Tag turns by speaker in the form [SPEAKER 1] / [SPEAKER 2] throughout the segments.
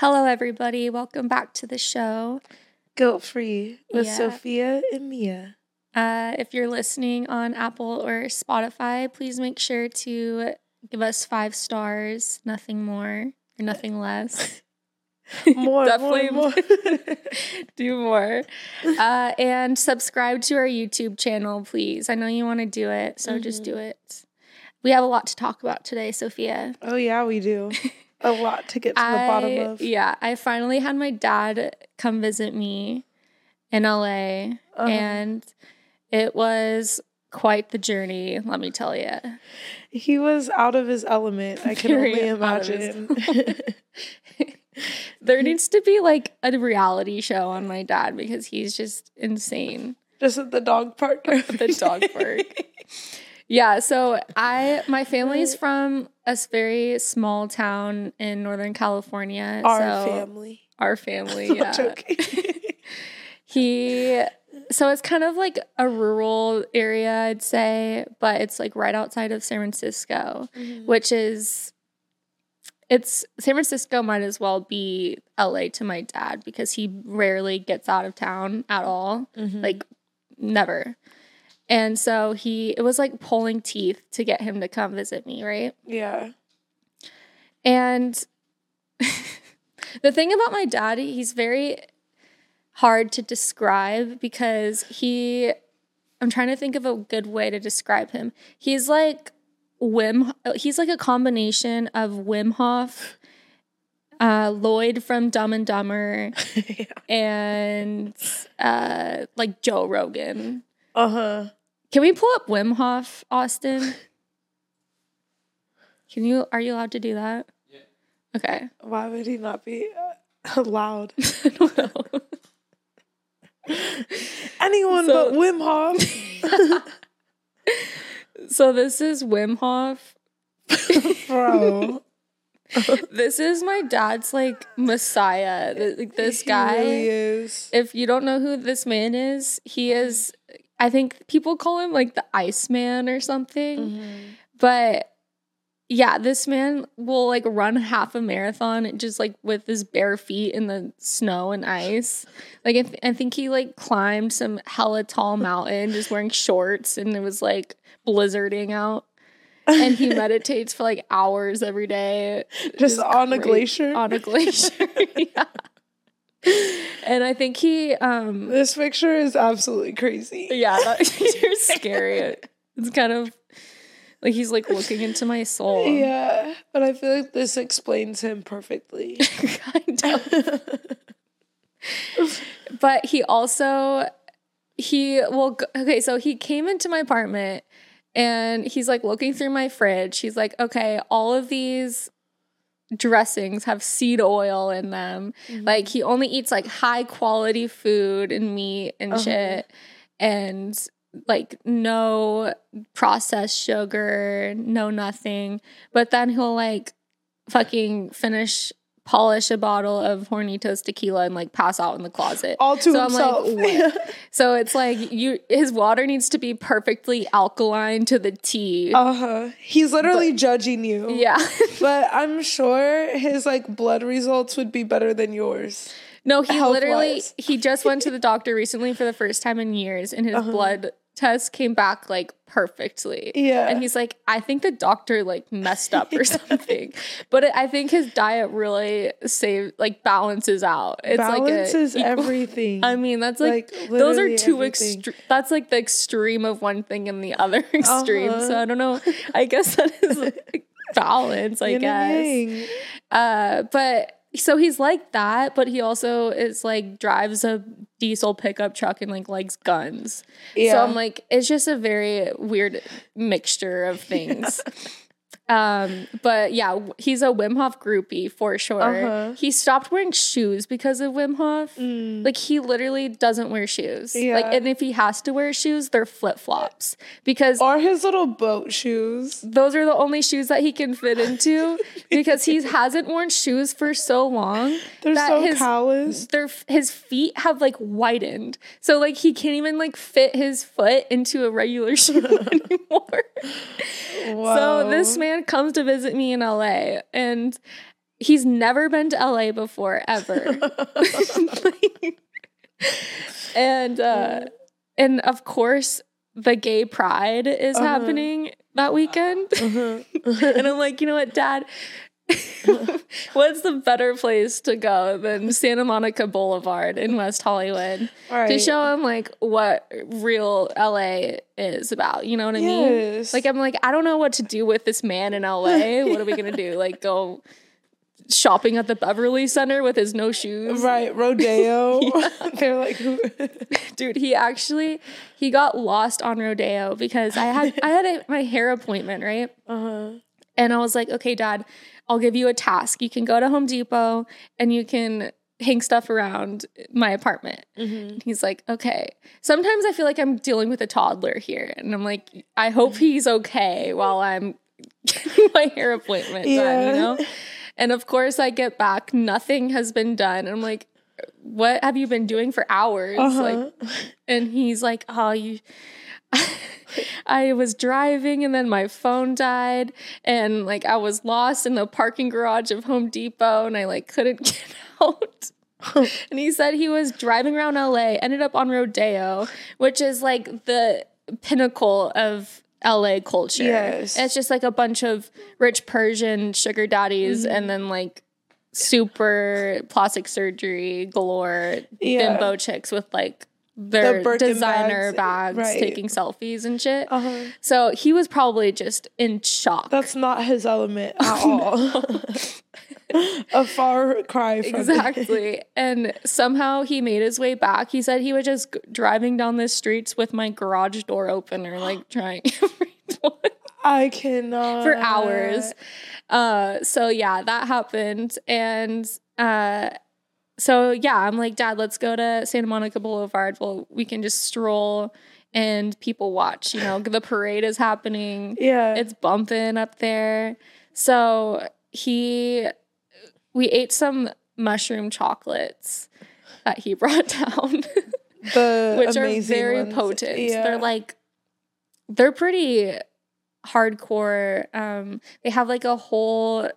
[SPEAKER 1] Hello, everybody. Welcome back to the show.
[SPEAKER 2] Guilt free with
[SPEAKER 1] Yeah.
[SPEAKER 2] Sophia and Mia.
[SPEAKER 1] Uh, if you're listening on Apple or Spotify, please make sure to give us five stars, nothing more or nothing less.
[SPEAKER 2] More,
[SPEAKER 1] Definitely
[SPEAKER 2] more, more.
[SPEAKER 1] do more. Uh, and subscribe to our YouTube channel, please. I know you want to do it, so just do it. We have a lot to talk about today, Sophia.
[SPEAKER 2] oh yeah, we do. A lot to get to the bottom of.
[SPEAKER 1] Yeah, I finally had my dad come visit me in LA,
[SPEAKER 2] Uh-huh.
[SPEAKER 1] and it was quite the journey, let me tell you.
[SPEAKER 2] He was out of his element. I can
[SPEAKER 1] Very
[SPEAKER 2] only
[SPEAKER 1] out of his
[SPEAKER 2] imagine.
[SPEAKER 1] There needs to be like a reality show on my dad because he's just insane.
[SPEAKER 2] Just at the dog park.
[SPEAKER 1] The dog park. Yeah, so I my family's from a very small town in Northern California.
[SPEAKER 2] Our
[SPEAKER 1] so
[SPEAKER 2] family.
[SPEAKER 1] Our family, yeah. He so it's kind of like a rural area, I'd say, but it's like right outside of San Francisco, which is it's San Francisco might as well be LA to my dad because he rarely gets out of town at all.
[SPEAKER 2] Mhm.
[SPEAKER 1] Like never. And so he it was like pulling teeth to get him to come visit me, right?
[SPEAKER 2] yeah.
[SPEAKER 1] And the thing about my dad, he's very hard to describe because he, I'm trying to think of a good way to describe him. He's like Wim, he's like a combination of Wim Hof, uh, Lloyd from Dumb and Dumber,
[SPEAKER 2] yeah.
[SPEAKER 1] and uh, like Joe Rogan.
[SPEAKER 2] Uh huh.
[SPEAKER 1] Can we pull up Wim Hof, Austin? Can you, are you allowed to do that? Yeah. Okay.
[SPEAKER 2] Why would he not be uh, allowed?
[SPEAKER 1] I don't know.
[SPEAKER 2] Anyone
[SPEAKER 1] So-
[SPEAKER 2] but Wim Hof.
[SPEAKER 1] So this is Wim Hof.
[SPEAKER 2] Bro.
[SPEAKER 1] This is my dad's like messiah. Like this guy.
[SPEAKER 2] really.
[SPEAKER 1] If you don't know who this man is, he is. I think people call him like the Iceman or something.
[SPEAKER 2] Mm-hmm.
[SPEAKER 1] But yeah, this man will like run half a marathon just like with his bare feet in the snow and ice. Like I, th- I think he like climbed some hella tall mountain just wearing shorts and it was like blizzarding out. And he meditates for like hours every day.
[SPEAKER 2] Just on a glacier.
[SPEAKER 1] On a glacier. yeah. And I think he um
[SPEAKER 2] This picture is absolutely crazy.
[SPEAKER 1] yeah, that, you're scary. It's kind of like he's like looking into my soul.
[SPEAKER 2] Yeah, but I feel like this explains him perfectly.
[SPEAKER 1] kind of. but he also he well g- okay so he came into my apartment and he's like looking through my fridge he's like okay all of these dressings have seed oil in them. Like he only eats like high quality food and meat and
[SPEAKER 2] Uh-huh.
[SPEAKER 1] shit. And like no processed sugar no nothing. But then he'll like fucking finish polish a bottle of Hornitos tequila and like pass out in the closet.
[SPEAKER 2] All to
[SPEAKER 1] so I'm
[SPEAKER 2] himself.
[SPEAKER 1] like, what? so it's like you his water needs to be perfectly alkaline to the T.
[SPEAKER 2] uh huh. He's literally judging you.
[SPEAKER 1] yeah.
[SPEAKER 2] But I'm sure his like blood results would be better than yours.
[SPEAKER 1] no, he literally he just went to the doctor recently for the first time in years and his
[SPEAKER 2] Uh-huh.
[SPEAKER 1] blood test came back like perfectly.
[SPEAKER 2] Yeah.
[SPEAKER 1] And he's like, I think the doctor like messed up or something. But I think his diet really save like balances out. It's
[SPEAKER 2] Balance
[SPEAKER 1] like a
[SPEAKER 2] everything.
[SPEAKER 1] I mean, that's like,
[SPEAKER 2] Like,
[SPEAKER 1] those are two extreme. That's like the extreme of one thing and the other extreme.
[SPEAKER 2] Uh-huh.
[SPEAKER 1] So I don't know. I guess that is like, balance. I
[SPEAKER 2] Yin
[SPEAKER 1] guess. Uh, but so he's like that, but he also is like drives a diesel pickup truck and like likes guns.
[SPEAKER 2] Yeah.
[SPEAKER 1] So I'm like, it's just a very weird mixture of things. Um, but yeah, he's a Wim Hof groupie for sure.
[SPEAKER 2] Uh-huh.
[SPEAKER 1] He stopped wearing shoes because of Wim Hof.
[SPEAKER 2] Mm.
[SPEAKER 1] Like he literally doesn't wear shoes.
[SPEAKER 2] Yeah.
[SPEAKER 1] Like, and if he has to wear shoes, they're flip flops because
[SPEAKER 2] Or his little boat shoes.
[SPEAKER 1] those are the only shoes that he can fit into because he hasn't worn shoes for so long
[SPEAKER 2] They're so
[SPEAKER 1] his
[SPEAKER 2] calloused.
[SPEAKER 1] their his feet have like widened. So like he can't even like fit his foot into a regular shoe anymore.
[SPEAKER 2] Wow.
[SPEAKER 1] So this man comes to visit me in LA and he's never been to LA before ever. and uh and of course the gay pride is
[SPEAKER 2] Uh-huh.
[SPEAKER 1] happening that weekend. and I'm like, you know what, dad? What's the better place to go than Santa Monica Boulevard in West Hollywood to show him like what real LA is about? You know what I mean? Like I'm like I don't know what to do with this man in LA. What are we gonna do? Like go shopping at the Beverly Center with his no shoes?
[SPEAKER 2] Right, rodeo. They're like?
[SPEAKER 1] Dude, he actually he got lost on Rodeo because I had I had a, my hair appointment right,
[SPEAKER 2] uh-huh.
[SPEAKER 1] And I was like, okay, Dad, I'll give you a task. You can go to Home Depot and you can hang stuff around my apartment. And he's like, okay. Sometimes I feel like I'm dealing with a toddler here, and I'm like, I hope he's okay while I'm getting my hair appointment done.
[SPEAKER 2] Yeah.
[SPEAKER 1] You know. And of course, I get back, nothing has been done. And I'm like, what have you been doing for hours?
[SPEAKER 2] Uh-huh.
[SPEAKER 1] Like, and he's like, oh, you. I was driving and then my phone died and like I was lost in the parking garage of Home Depot and I like couldn't get out. and he said he was driving around LA, ended up on Rodeo, which is like the pinnacle of LA culture.
[SPEAKER 2] Yes.
[SPEAKER 1] It's just like a bunch of rich Persian sugar daddies
[SPEAKER 2] Mm-hmm.
[SPEAKER 1] and then like super plastic surgery galore
[SPEAKER 2] Yeah.
[SPEAKER 1] bimbo chicks with like their
[SPEAKER 2] Birkin
[SPEAKER 1] designer
[SPEAKER 2] bags,
[SPEAKER 1] bags,
[SPEAKER 2] right.
[SPEAKER 1] taking selfies and shit.
[SPEAKER 2] Uh-huh.
[SPEAKER 1] So he was probably just in shock.
[SPEAKER 2] That's not his element at all. A far cry from it.
[SPEAKER 1] Exactly. and somehow he made his way back. He said he was just driving down the streets with my garage door opener, like trying every
[SPEAKER 2] I cannot
[SPEAKER 1] for hours. Uh, so yeah, that happened. And uh, so yeah, I'm like, Dad, let's go to Santa Monica Boulevard. Well, we can just stroll and people watch. You know, the parade is happening.
[SPEAKER 2] Yeah,
[SPEAKER 1] it's bumping up there. So he, we ate some mushroom chocolates that he brought down,
[SPEAKER 2] the
[SPEAKER 1] which are very
[SPEAKER 2] ones.
[SPEAKER 1] potent.
[SPEAKER 2] Yeah.
[SPEAKER 1] They're like, they're pretty hardcore. Um, they have like a whole,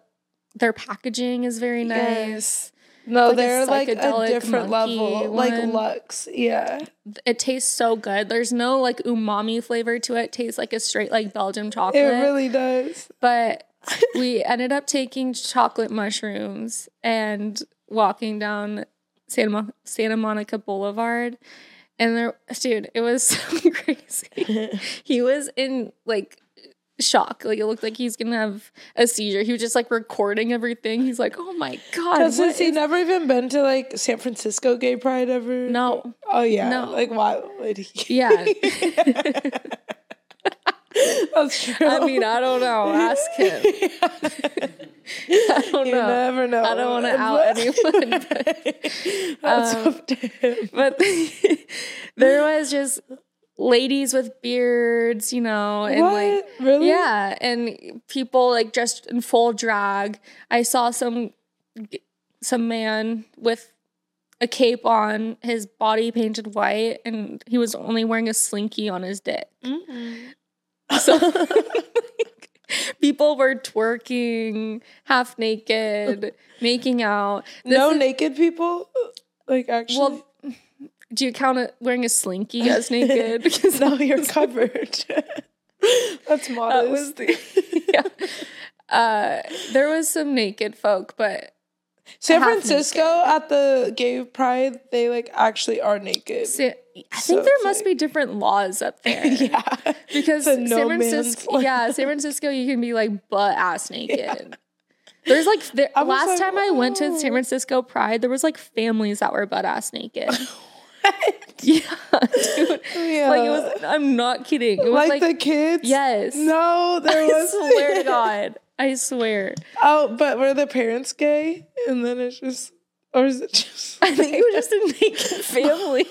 [SPEAKER 1] their packaging is very nice.
[SPEAKER 2] Yes. No,
[SPEAKER 1] like
[SPEAKER 2] they're like a different level, like
[SPEAKER 1] one.
[SPEAKER 2] Lux. Yeah,
[SPEAKER 1] It tastes so good. There's no like umami flavor to it. it tastes like a straight like Belgian chocolate.
[SPEAKER 2] it really does.
[SPEAKER 1] but we ended up taking chocolate mushrooms and walking down Santa, Mo- Santa Monica Boulevard. And there, dude, it was so crazy. he was in like shock. Like it looked like he's gonna have a seizure. He was just like recording everything. He's like, "Oh my god!"
[SPEAKER 2] Has he
[SPEAKER 1] is-"
[SPEAKER 2] never even been to like San Francisco Gay Pride ever?
[SPEAKER 1] No,
[SPEAKER 2] Oh yeah.
[SPEAKER 1] No.
[SPEAKER 2] Like why would he?
[SPEAKER 1] yeah.
[SPEAKER 2] That's true.
[SPEAKER 1] I mean, I don't know. Ask him. I don't
[SPEAKER 2] you
[SPEAKER 1] know.
[SPEAKER 2] never know.
[SPEAKER 1] I don't want to out anyone. But Um,
[SPEAKER 2] up to him.
[SPEAKER 1] but there was just ladies with beards, you know, and
[SPEAKER 2] what?
[SPEAKER 1] like
[SPEAKER 2] really?
[SPEAKER 1] yeah, and people like dressed in full drag. I saw some some man with a cape on, his body painted white, and he was only wearing a slinky on his dick. Mm-hmm. So like, people were twerking, half naked, making out. This
[SPEAKER 2] no
[SPEAKER 1] is-
[SPEAKER 2] naked people. Like actually.
[SPEAKER 1] well, do you count it wearing a slinky as naked? Because now
[SPEAKER 2] you're covered. That's modest.
[SPEAKER 1] That was the yeah. Uh, there was some naked folk, but
[SPEAKER 2] San Francisco at the gay pride, they like actually are naked.
[SPEAKER 1] Sa- I
[SPEAKER 2] So
[SPEAKER 1] think there must
[SPEAKER 2] like-
[SPEAKER 1] be different laws up there.
[SPEAKER 2] yeah.
[SPEAKER 1] because
[SPEAKER 2] It's
[SPEAKER 1] San
[SPEAKER 2] no
[SPEAKER 1] Francisco, yeah, San Francisco, you can be like butt ass naked. There's like there, last
[SPEAKER 2] like,
[SPEAKER 1] time I went to San
[SPEAKER 2] "Oh."
[SPEAKER 1] Francisco Pride, there was like families that were butt ass naked. yeah, dude.
[SPEAKER 2] Yeah.
[SPEAKER 1] Like it was. I'm not kidding. It was
[SPEAKER 2] like,
[SPEAKER 1] like,
[SPEAKER 2] the kids?
[SPEAKER 1] yes.
[SPEAKER 2] No, there
[SPEAKER 1] I
[SPEAKER 2] was.
[SPEAKER 1] swear to God. I swear.
[SPEAKER 2] Oh, but were the parents gay? And then it's just, or is it just?
[SPEAKER 1] I think it was just a naked family.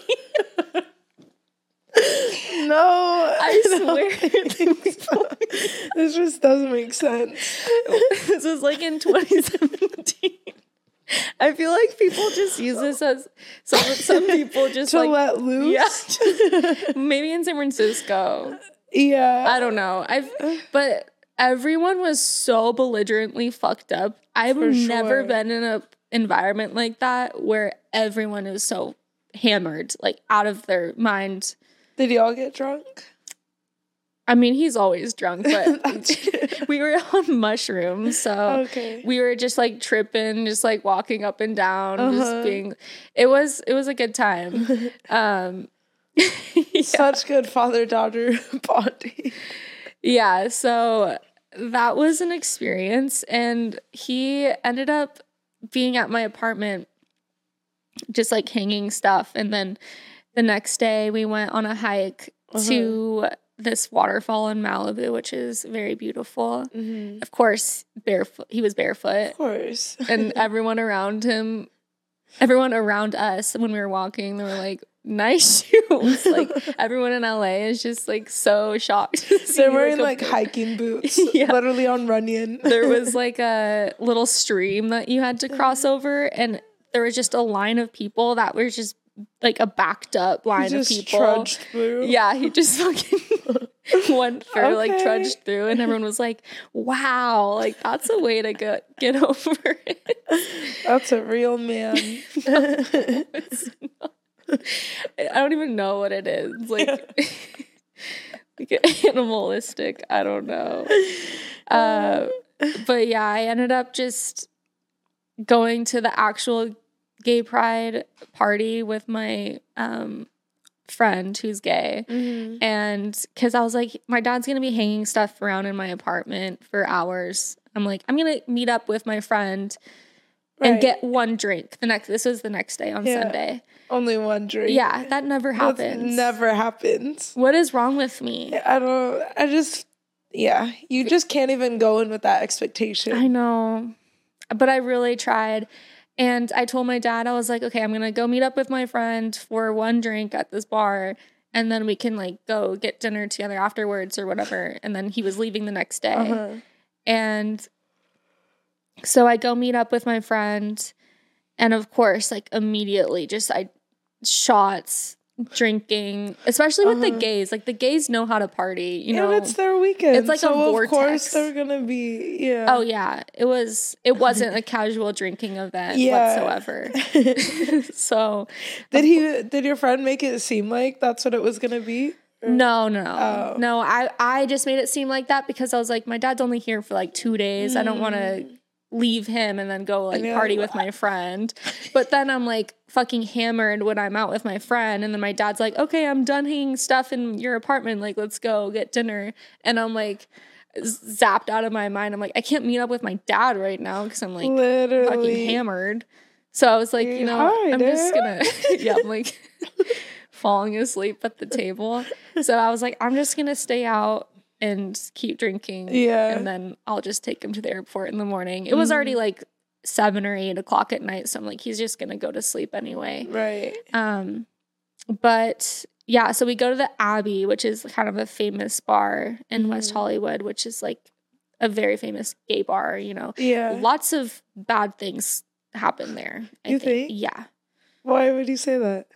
[SPEAKER 2] no,
[SPEAKER 1] I
[SPEAKER 2] don't
[SPEAKER 1] swear.
[SPEAKER 2] so. this just doesn't make sense.
[SPEAKER 1] this was like in 2017. I feel like people just use this as some some people just
[SPEAKER 2] To
[SPEAKER 1] like
[SPEAKER 2] let loose.
[SPEAKER 1] yeah maybe in San Francisco
[SPEAKER 2] Yeah.
[SPEAKER 1] I don't know I've but everyone was so belligerently fucked up. I've
[SPEAKER 2] For
[SPEAKER 1] never
[SPEAKER 2] sure.
[SPEAKER 1] been in a environment like that where everyone is so hammered, like out of their mind.
[SPEAKER 2] Did y'all get drunk?
[SPEAKER 1] I mean, he's always drunk, but we were on mushrooms, so
[SPEAKER 2] okay.
[SPEAKER 1] we were just like tripping, just like walking up and down,
[SPEAKER 2] Uh-huh.
[SPEAKER 1] just being. It was it was a good time. Um,
[SPEAKER 2] Such good father daughter bonding.
[SPEAKER 1] yeah, so that was an experience, and he ended up being at my apartment, just like hanging stuff, and then the next day we went on a hike to this waterfall in Malibu, which is very beautiful.
[SPEAKER 2] Mhm.
[SPEAKER 1] Of course, barefoot. He was barefoot.
[SPEAKER 2] Of course.
[SPEAKER 1] and everyone around him, everyone around us when we were walking, they were like, "Nice shoes!" like everyone in LA is just like so shocked.
[SPEAKER 2] They're wearing
[SPEAKER 1] a
[SPEAKER 2] like hiking boots,
[SPEAKER 1] Yeah.
[SPEAKER 2] literally on Runyon.
[SPEAKER 1] There was like a little stream that you had to cross over, and there was just a line of people that were just like a backed up line of
[SPEAKER 2] just
[SPEAKER 1] people.
[SPEAKER 2] trudged through.
[SPEAKER 1] Yeah, he just fucking went through, like trudged through, and everyone was like, "Wow, like that's a way to get get over it."
[SPEAKER 2] That's a real man.
[SPEAKER 1] Not- I don't even know what it is. Like, like animalistic. I don't know. Uh, but yeah, I ended up just going to the actual gay pride party with my um, friend who's gay.
[SPEAKER 2] Mhm.
[SPEAKER 1] And because I was like, my dad's gonna be hanging stuff around in my apartment for hours. I'm like, I'm gonna meet up with my friend and
[SPEAKER 2] Right.
[SPEAKER 1] get one drink. The next, this was the next day on
[SPEAKER 2] Yeah.
[SPEAKER 1] Sunday.
[SPEAKER 2] Only one drink.
[SPEAKER 1] Yeah, that never
[SPEAKER 2] That's
[SPEAKER 1] happens.
[SPEAKER 2] Never happens.
[SPEAKER 1] What is wrong with me?
[SPEAKER 2] I don't. I just. Yeah, you just can't even go in with that expectation.
[SPEAKER 1] I know, but I really tried. And I told my dad, I was like, okay, I'm gonna go meet up with my friend for one drink at this bar, and then we can like go get dinner together afterwards or whatever. And then he was leaving the next day.
[SPEAKER 2] Uh-huh.
[SPEAKER 1] And so I go meet up with my friend, and of course, like immediately, just I shots, drinking, especially with the
[SPEAKER 2] Uh-huh.
[SPEAKER 1] gays. Like the gays know how to party, you know.
[SPEAKER 2] and it's their weekend.
[SPEAKER 1] it's like a
[SPEAKER 2] so
[SPEAKER 1] vortex.
[SPEAKER 2] Of course, they're gonna be. Yeah.
[SPEAKER 1] oh yeah, it was. It wasn't a casual drinking event
[SPEAKER 2] Yeah.
[SPEAKER 1] whatsoever. so
[SPEAKER 2] did he? Did your friend make it seem like that's what it was gonna be?
[SPEAKER 1] no, no,
[SPEAKER 2] Oh.
[SPEAKER 1] no. I I just made it seem like that because I was like, my dad's only here for like two days. I don't want to leave him and then go like. Party with my friend. But then I'm like fucking hammered when I'm out with my friend. And then my dad's like, okay, I'm done hanging stuff in your apartment. Like, let's go get dinner. And I'm like, zapped out of my mind. I'm like, I can't meet up with my dad right now because I'm like fucking
[SPEAKER 2] Literally.
[SPEAKER 1] hammered. So I was like, you know,
[SPEAKER 2] Hi,
[SPEAKER 1] I'm just gonna, yeah, I'm like falling asleep at the table. So I was like, I'm just gonna stay out and keep drinking.
[SPEAKER 2] Yeah.
[SPEAKER 1] And then I'll just take him to the airport in the morning. It was already like seven or eight o'clock at night. So I'm like, he's just gonna go to sleep anyway.
[SPEAKER 2] Right.
[SPEAKER 1] Um, but yeah, so we go to the Abbey, which is kind of a famous bar in West
[SPEAKER 2] Mhm.
[SPEAKER 1] Hollywood, which is like a very famous gay bar, you know.
[SPEAKER 2] Yeah.
[SPEAKER 1] Lots of bad things happen there. I
[SPEAKER 2] You think?
[SPEAKER 1] Yeah.
[SPEAKER 2] Why would you say that?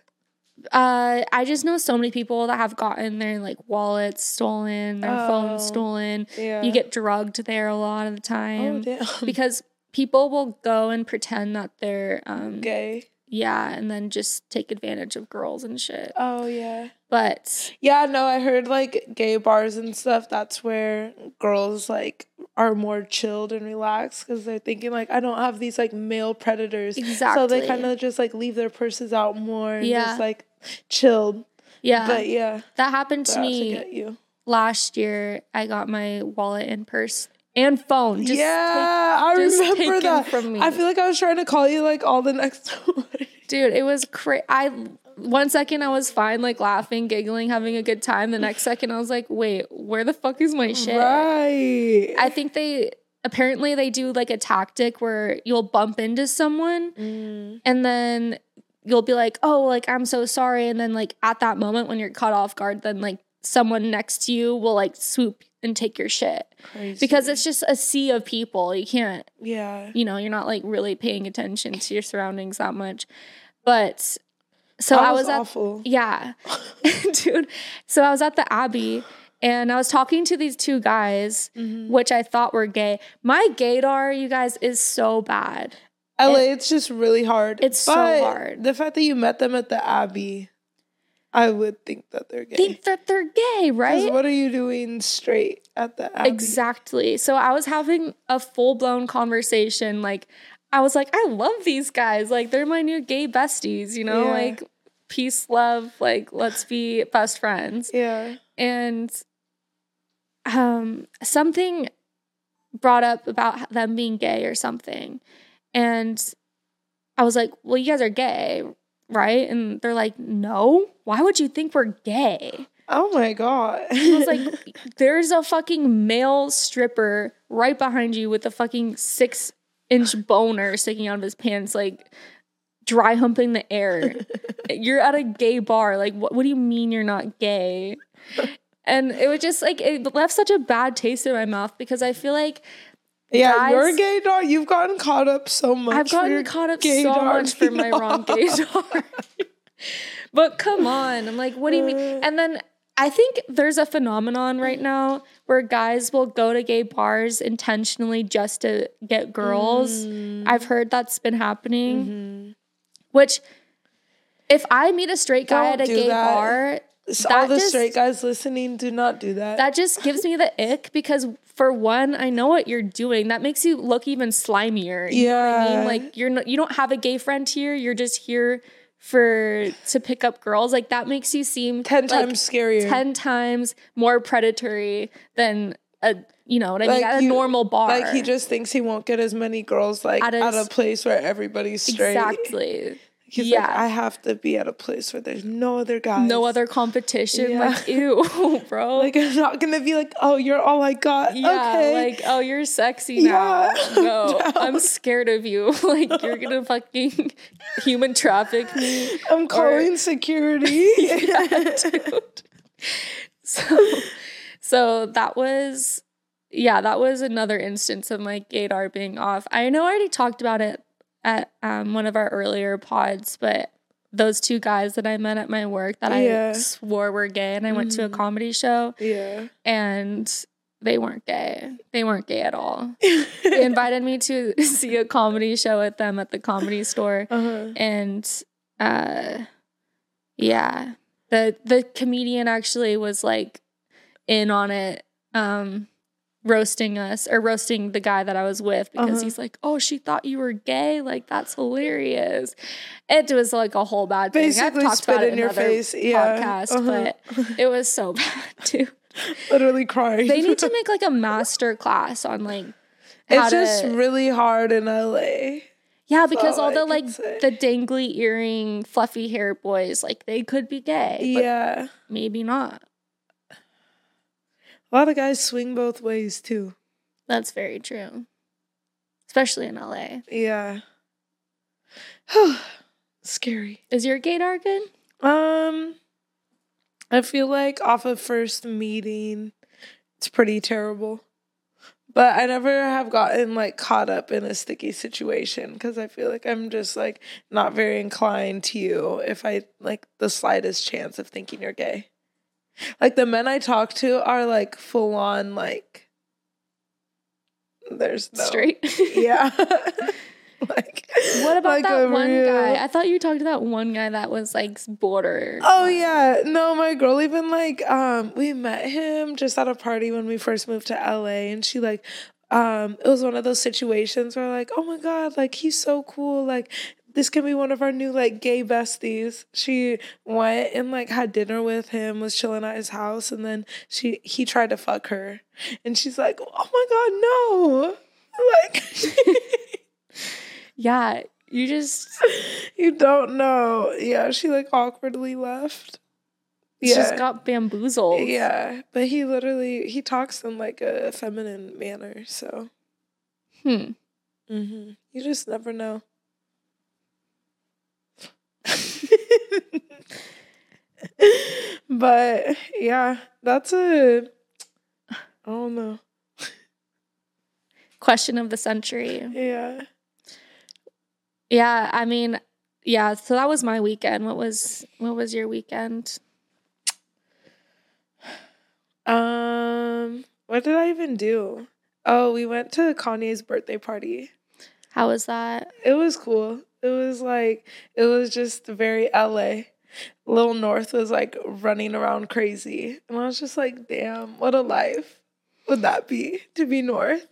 [SPEAKER 1] Uh, I just know so many people that have gotten their like wallets stolen, their
[SPEAKER 2] Oh.
[SPEAKER 1] phones stolen.
[SPEAKER 2] Yeah.
[SPEAKER 1] You get drugged there a lot of the
[SPEAKER 2] oh
[SPEAKER 1] time
[SPEAKER 2] damn.
[SPEAKER 1] because people will go and pretend that they're um
[SPEAKER 2] Gay.
[SPEAKER 1] yeah, and then just take advantage of girls and shit.
[SPEAKER 2] Oh yeah.
[SPEAKER 1] But
[SPEAKER 2] Yeah, no, I heard like gay bars and stuff. That's where girls like are more chilled and relaxed because they're thinking like I don't have these like male predators.
[SPEAKER 1] Exactly.
[SPEAKER 2] So they kind of just like leave their purses out more and
[SPEAKER 1] Yeah.
[SPEAKER 2] just like chilled.
[SPEAKER 1] yeah,
[SPEAKER 2] But yeah,
[SPEAKER 1] that happened to me last year. I got my wallet and purse and phone. Just
[SPEAKER 2] yeah, I
[SPEAKER 1] just
[SPEAKER 2] remember that.
[SPEAKER 1] from me.
[SPEAKER 2] I feel like I was trying to call you like all the next
[SPEAKER 1] dude it was crazy i one second i was fine like laughing giggling having a good time the next second i was like wait where the fuck is my shit
[SPEAKER 2] Right.
[SPEAKER 1] i think they apparently they do like a tactic where you'll bump into someone
[SPEAKER 2] Mm.
[SPEAKER 1] and then you'll be like oh like i'm so sorry and then like at that moment when you're caught off guard then like someone next to you will like swoop and take your shit
[SPEAKER 2] Crazy.
[SPEAKER 1] because it's just a sea of people you can't
[SPEAKER 2] yeah.
[SPEAKER 1] you know, you're not like really paying attention to your surroundings that much. But so
[SPEAKER 2] That
[SPEAKER 1] I
[SPEAKER 2] was
[SPEAKER 1] was at
[SPEAKER 2] awful.
[SPEAKER 1] yeah, dude. So I was at the Abbey And I was talking to these two guys,
[SPEAKER 2] Mm-hmm.
[SPEAKER 1] which I thought were gay. My gaydar, you guys, is so bad.
[SPEAKER 2] LA, it's just really hard.
[SPEAKER 1] It's so hard.
[SPEAKER 2] The fact that you met them at the Abbey, I would think that they're gay.
[SPEAKER 1] Think that they're gay, right?
[SPEAKER 2] what are you doing straight at the Abbey?
[SPEAKER 1] Exactly. So I was having a full blown conversation. Like, I was like, I love these guys. Like, they're my new gay besties, you know?
[SPEAKER 2] Yeah.
[SPEAKER 1] Like, peace, love. Like, let's be best friends.
[SPEAKER 2] Yeah.
[SPEAKER 1] And um, something brought up about them being gay or something. And I was like, well, you guys are gay, right? And they're like, no. Why would you think we're gay?
[SPEAKER 2] Oh my god.
[SPEAKER 1] I was like, there's a fucking male stripper right behind you with a fucking six inch boner sticking out of his pants, like dry humping the air. you're at a gay bar. Like, what, what do you mean you're not gay? And it was just like, it left such a bad taste in my mouth because I feel like
[SPEAKER 2] yeah,
[SPEAKER 1] guys-
[SPEAKER 2] your gaydar, you've gotten caught up so much.
[SPEAKER 1] I've gotten caught up so
[SPEAKER 2] gaydar
[SPEAKER 1] much for my wrong gaydar. but come on. I'm like, what do you mean? Uh. And then I think there's a phenomenon right now where guys will go to gay bars intentionally just to get girls. Mm. I've heard that's been happening. Mm-hmm. Which if I meet a straight guy
[SPEAKER 2] Don't
[SPEAKER 1] at a gay
[SPEAKER 2] that.
[SPEAKER 1] bar,
[SPEAKER 2] So all the
[SPEAKER 1] just-
[SPEAKER 2] straight guys listening, do not do that.
[SPEAKER 1] that just gives me the ick because for one, I know what you're doing. That makes you look even slimier. You know what I mean? Like you're not, you don't have a gay friend here. You're just here for to pick up girls. Like that makes you seem
[SPEAKER 2] ten
[SPEAKER 1] like,
[SPEAKER 2] times scarier.
[SPEAKER 1] 10 times more predatory than a you know what I mean
[SPEAKER 2] Like
[SPEAKER 1] at a normal bar.
[SPEAKER 2] Like he just thinks he won't get as many girls like
[SPEAKER 1] At
[SPEAKER 2] at
[SPEAKER 1] a
[SPEAKER 2] a,
[SPEAKER 1] s-
[SPEAKER 2] place where everybody's straight.
[SPEAKER 1] exactly.
[SPEAKER 2] He's
[SPEAKER 1] yeah.
[SPEAKER 2] like, I have to be at a place where there's no other guys.
[SPEAKER 1] no other competition.
[SPEAKER 2] Yeah.
[SPEAKER 1] Like ew, bro.
[SPEAKER 2] Like I'm not gonna be like, oh, you're all I got.
[SPEAKER 1] Yeah,
[SPEAKER 2] okay.
[SPEAKER 1] like, oh, you're sexy now.
[SPEAKER 2] Yeah,
[SPEAKER 1] No,
[SPEAKER 2] I'm
[SPEAKER 1] I'm scared of you. like, you're gonna fucking human traffic me.
[SPEAKER 2] I'm calling security.
[SPEAKER 1] Dude. So, so that was, yeah, that was another instance of my gaydar being off. I know I already talked about it at um, one of our earlier pods, but those two guys that I met at my work that
[SPEAKER 2] Yeah.
[SPEAKER 1] I swore were gay, and I went to a
[SPEAKER 2] Mhm.
[SPEAKER 1] comedy show,
[SPEAKER 2] yeah.
[SPEAKER 1] and they weren't gay. They weren't gay at all. they invited me to see a comedy show with them at the comedy store
[SPEAKER 2] Uh-huh.
[SPEAKER 1] and uh yeah the the comedian actually was like in on it um roasting us or roasting the guy that I was with because
[SPEAKER 2] Uh-huh.
[SPEAKER 1] he's like, "Oh, she thought you were gay. Like that's hilarious." It was like a whole bad thing.
[SPEAKER 2] Basically
[SPEAKER 1] I've talked
[SPEAKER 2] spit
[SPEAKER 1] about
[SPEAKER 2] in your face. Yeah.
[SPEAKER 1] podcast,
[SPEAKER 2] Uh-huh.
[SPEAKER 1] but it was so bad too.
[SPEAKER 2] Literally crying.
[SPEAKER 1] They need to make like a master class on like
[SPEAKER 2] it's just
[SPEAKER 1] to-
[SPEAKER 2] really hard in LA.
[SPEAKER 1] Yeah, because
[SPEAKER 2] all
[SPEAKER 1] all the like
[SPEAKER 2] say.
[SPEAKER 1] the dangly earring, fluffy hair boys, like they could be gay,
[SPEAKER 2] Yeah.
[SPEAKER 1] maybe not.
[SPEAKER 2] A lot of guys swing both ways too.
[SPEAKER 1] That's very true. Especially in LA.
[SPEAKER 2] Yeah. Scary.
[SPEAKER 1] Is your gaydar good?
[SPEAKER 2] Um I feel like off of first meeting it's pretty terrible. But I never have gotten like caught up in a sticky situation because I feel like I'm just like not very inclined to you if I like the slightest chance of thinking you're gay. Like the men I talk to are like full on like there's no
[SPEAKER 1] Straight.
[SPEAKER 2] Yeah. like
[SPEAKER 1] what about
[SPEAKER 2] like
[SPEAKER 1] that one
[SPEAKER 2] real-
[SPEAKER 1] guy? I thought you talked to that one guy that was like border.
[SPEAKER 2] Oh yeah, no, my girl even like um we met him just at a party when we first moved to LA and she like um it was one of those situations where like, "Oh my god, like he's so cool. Like this can be one of our new like gay besties." She went and like had dinner with him, was chilling at his house and then she he tried to fuck her. And she's like, "Oh my god, no." Like
[SPEAKER 1] Yeah, you just
[SPEAKER 2] you don't know. Yeah, she like awkwardly left.
[SPEAKER 1] She just got bamboozled.
[SPEAKER 2] Yeah, but he literally he talks in like a feminine manner, so
[SPEAKER 1] Hmm.
[SPEAKER 2] Mm-hmm. you just never know. but yeah, that's a I don't know.
[SPEAKER 1] Question of the century.
[SPEAKER 2] Yeah.
[SPEAKER 1] Yeah, I mean, yeah, so that was my weekend. What was what was your weekend?
[SPEAKER 2] Um, what did I even do? Oh, we went to Kanye's birthday party.
[SPEAKER 1] How was that?
[SPEAKER 2] It was cool. It was like it was just very LA. Little North was like running around crazy. And I was just like, damn, what a life would that be to be North?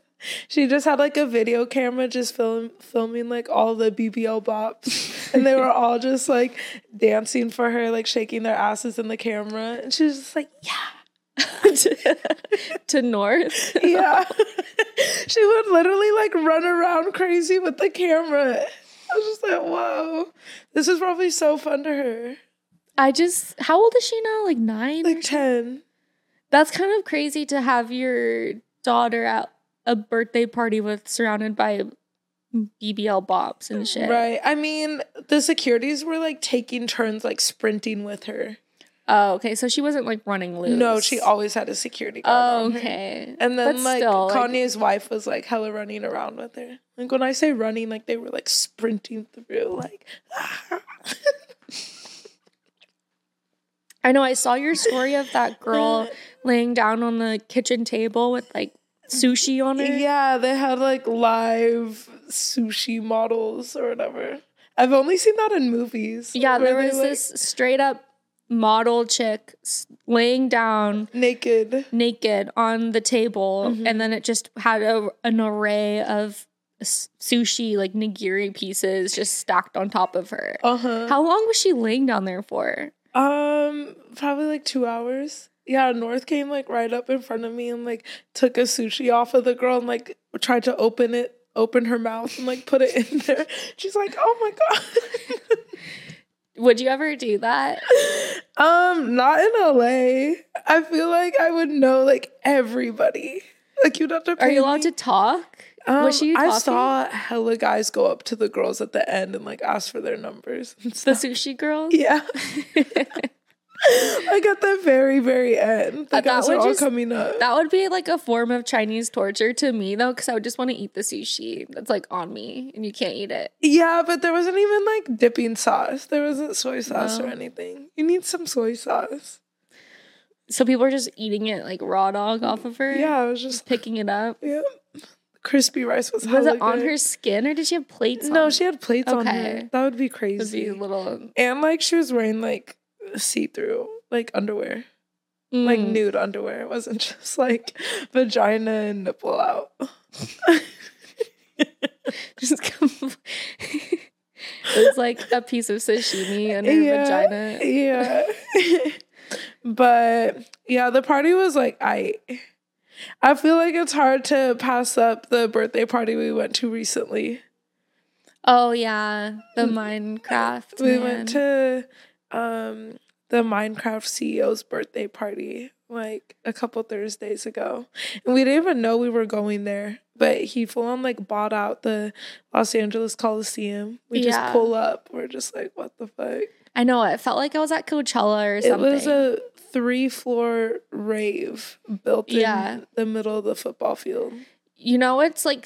[SPEAKER 2] She just had like a video camera just film filming like all the BBL bops. and they were all just like dancing for her, like shaking their asses in the camera. And she was just like, yeah.
[SPEAKER 1] to, to North.
[SPEAKER 2] yeah. she would literally like run around crazy with the camera. I was just like, whoa, this is probably so fun to her.
[SPEAKER 1] I just, how old is she now? Like nine?
[SPEAKER 2] Like 10.
[SPEAKER 1] That's kind of crazy to have your daughter at a birthday party with surrounded by BBL bops and shit.
[SPEAKER 2] Right. I mean, the securities were like taking turns like sprinting with her.
[SPEAKER 1] Oh, okay. So she wasn't like running loose.
[SPEAKER 2] No, she always had a security guard.
[SPEAKER 1] Oh, okay.
[SPEAKER 2] And then
[SPEAKER 1] But
[SPEAKER 2] like
[SPEAKER 1] still, like-
[SPEAKER 2] Kanye's wife was like hella running around with her. Like when I say running, like they were like sprinting through, like ah.
[SPEAKER 1] I know I saw your story of that girl laying down on the kitchen table with like sushi on it.
[SPEAKER 2] Yeah, they had like live sushi models or whatever. I've only seen that in movies.
[SPEAKER 1] Yeah, there was
[SPEAKER 2] like,
[SPEAKER 1] this straight up model chick laying down
[SPEAKER 2] naked.
[SPEAKER 1] naked on the table,
[SPEAKER 2] Mhm.
[SPEAKER 1] and then it just had a, an array of sushi, like nigiri pieces, just stacked on top of her.
[SPEAKER 2] Uh huh.
[SPEAKER 1] How long was she laying down there for?
[SPEAKER 2] Um, probably like two hours. Yeah, North came like right up in front of me and like took a sushi off of the girl and like tried to open it, open her mouth and like put it in there. She's like, "Oh my god."
[SPEAKER 1] Would you ever do that?
[SPEAKER 2] um, not in LA. I feel like I would know like everybody. Like you'd have to.
[SPEAKER 1] Are you allowed
[SPEAKER 2] me.
[SPEAKER 1] to talk?
[SPEAKER 2] Um,
[SPEAKER 1] was she
[SPEAKER 2] I
[SPEAKER 1] talking?
[SPEAKER 2] saw hella guys go up to the girls at the end and like ask for their numbers. And
[SPEAKER 1] The sushi girls?
[SPEAKER 2] Yeah. like at the very, very end. The
[SPEAKER 1] Uh, that
[SPEAKER 2] guys are
[SPEAKER 1] would
[SPEAKER 2] all
[SPEAKER 1] just-
[SPEAKER 2] coming up.
[SPEAKER 1] That would be like a form of Chinese torture to me though, because I would just want to eat the sushi that's like on me and you can't eat it.
[SPEAKER 2] yeah, but there wasn't even like dipping sauce. There wasn't soy sauce or anything. You need some soy sauce.
[SPEAKER 1] So people are just eating it like raw dog off of her.
[SPEAKER 2] Yeah, I was just
[SPEAKER 1] Picking it up.
[SPEAKER 2] yeah. Crispy rice was
[SPEAKER 1] Was it on
[SPEAKER 2] good.
[SPEAKER 1] her skin or did she have plates
[SPEAKER 2] No, she had plates on her. That would be
[SPEAKER 1] Would
[SPEAKER 2] crazy.
[SPEAKER 1] be a little
[SPEAKER 2] and like she was wearing like see through like underwear, like
[SPEAKER 1] Mm.
[SPEAKER 2] nude underwear. It wasn't just like vagina and nipple out.
[SPEAKER 1] just come it was like a piece of sashimi in her vagina.
[SPEAKER 2] Yeah. but yeah, the party was like I I feel like it's hard to pass up the birthday party we went to recently.
[SPEAKER 1] Oh yeah. The Minecraft.
[SPEAKER 2] We
[SPEAKER 1] man.
[SPEAKER 2] went to um the Minecraft CEO's birthday party like a couple Thursdays ago. And we didn't even know we were going there. But he full on like bought out the Los Angeles Coliseum. We just pull up. We're just like, what the fuck?
[SPEAKER 1] I know it felt like I was at Coachella or something.
[SPEAKER 2] It was a three floor rave built
[SPEAKER 1] Yeah.
[SPEAKER 2] in the middle of the football field.
[SPEAKER 1] you know it's like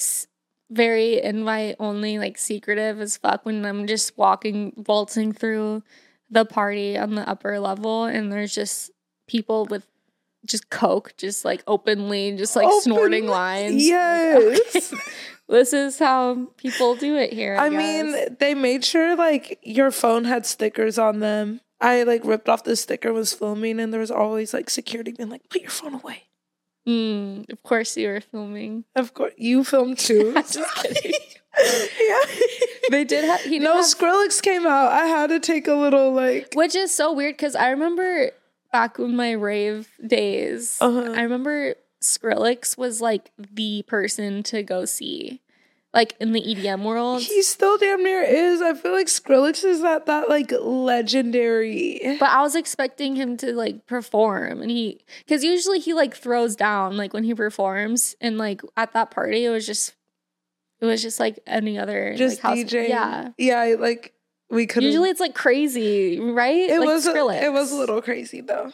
[SPEAKER 1] very invite only like secretive as fuck when i'm just walking waltzing through the party on the upper level and there's just people with just coke just like openly just like snorting lines
[SPEAKER 2] Yes.
[SPEAKER 1] Okay. this is how people do it here i,
[SPEAKER 2] I mean, they made sure like your phone had stickers on them. I like ripped off the sticker, was filming, and there was always like security being like, "Put your phone away."
[SPEAKER 1] Mm, of course you were filming
[SPEAKER 2] Of course, you filmed too.
[SPEAKER 1] I'm just kidding.
[SPEAKER 2] Yeah.
[SPEAKER 1] they did have he
[SPEAKER 2] no,
[SPEAKER 1] have
[SPEAKER 2] Skrillex came out. I had to take a little like.
[SPEAKER 1] Which is so weird because I remember back in my rave days,
[SPEAKER 2] Uh-huh.
[SPEAKER 1] I remember Skrillex was like the person to go see, like in the EDM world.
[SPEAKER 2] He still damn near is. I feel like Skrillex is at that like legendary.
[SPEAKER 1] but I was expecting him to like perform, and he, because usually he like throws down like when he performs, and like at that party, it was just, it was just like any other
[SPEAKER 2] Just
[SPEAKER 1] like, house. Yeah.
[SPEAKER 2] Yeah, like we could.
[SPEAKER 1] Usually it's like crazy, right?
[SPEAKER 2] it
[SPEAKER 1] like
[SPEAKER 2] was a,
[SPEAKER 1] Skrillex.
[SPEAKER 2] it was a little crazy though.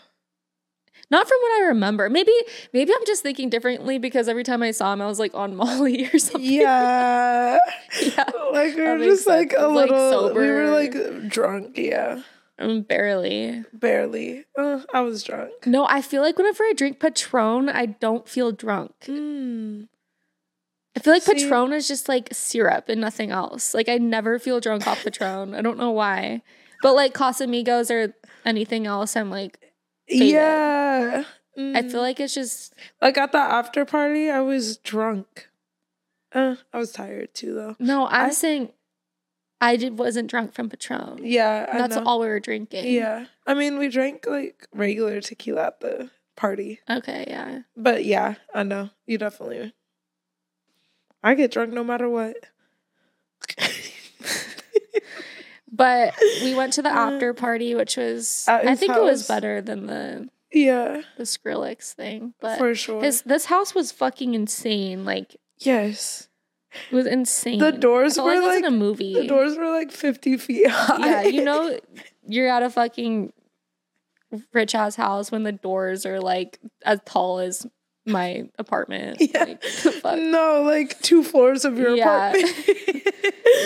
[SPEAKER 1] Not from what I remember. Maybe maybe I'm just thinking differently because every time I saw him, I was like on Molly or something.
[SPEAKER 2] Yeah.
[SPEAKER 1] Yeah.
[SPEAKER 2] like we were just like a
[SPEAKER 1] Like,
[SPEAKER 2] little we were like drunk, yeah.
[SPEAKER 1] Um, barely.
[SPEAKER 2] Barely. Uh, I was drunk.
[SPEAKER 1] No, I feel like whenever I drink Patron, I don't feel drunk.
[SPEAKER 2] Mm.
[SPEAKER 1] I feel like
[SPEAKER 2] See-
[SPEAKER 1] Patron is just like syrup and nothing else. Like I never feel drunk off Patron. I don't know why. But like Casamigos or anything else, I'm like Faded.
[SPEAKER 2] Yeah.
[SPEAKER 1] I
[SPEAKER 2] Mm.
[SPEAKER 1] feel like it's just
[SPEAKER 2] like at the after party, I was drunk. Uh, I was tired too, though.
[SPEAKER 1] no. I'm
[SPEAKER 2] I-
[SPEAKER 1] saying I did, wasn't drunk from Patron.
[SPEAKER 2] Yeah, I
[SPEAKER 1] That's
[SPEAKER 2] know.
[SPEAKER 1] all we were drinking.
[SPEAKER 2] Yeah, I mean, we drank like regular tequila at the party,
[SPEAKER 1] Okay. Yeah.
[SPEAKER 2] but yeah, I know you definitely. I get drunk no matter what.
[SPEAKER 1] But we went to the
[SPEAKER 2] Uh,
[SPEAKER 1] after party, which was
[SPEAKER 2] At
[SPEAKER 1] I think it was better than the
[SPEAKER 2] yeah,
[SPEAKER 1] the Skrillex thing. But
[SPEAKER 2] for sure.
[SPEAKER 1] his this house was fucking insane. Like
[SPEAKER 2] yes,
[SPEAKER 1] it was insane.
[SPEAKER 2] The doors were, like-
[SPEAKER 1] in a movie.
[SPEAKER 2] the doors were like fifty feet high.
[SPEAKER 1] yeah, you know, you're at a fucking rich ass house when the doors are like as tall as my apartment.
[SPEAKER 2] Yeah.
[SPEAKER 1] Like.
[SPEAKER 2] No, like two floors of your
[SPEAKER 1] Yeah.
[SPEAKER 2] apartment.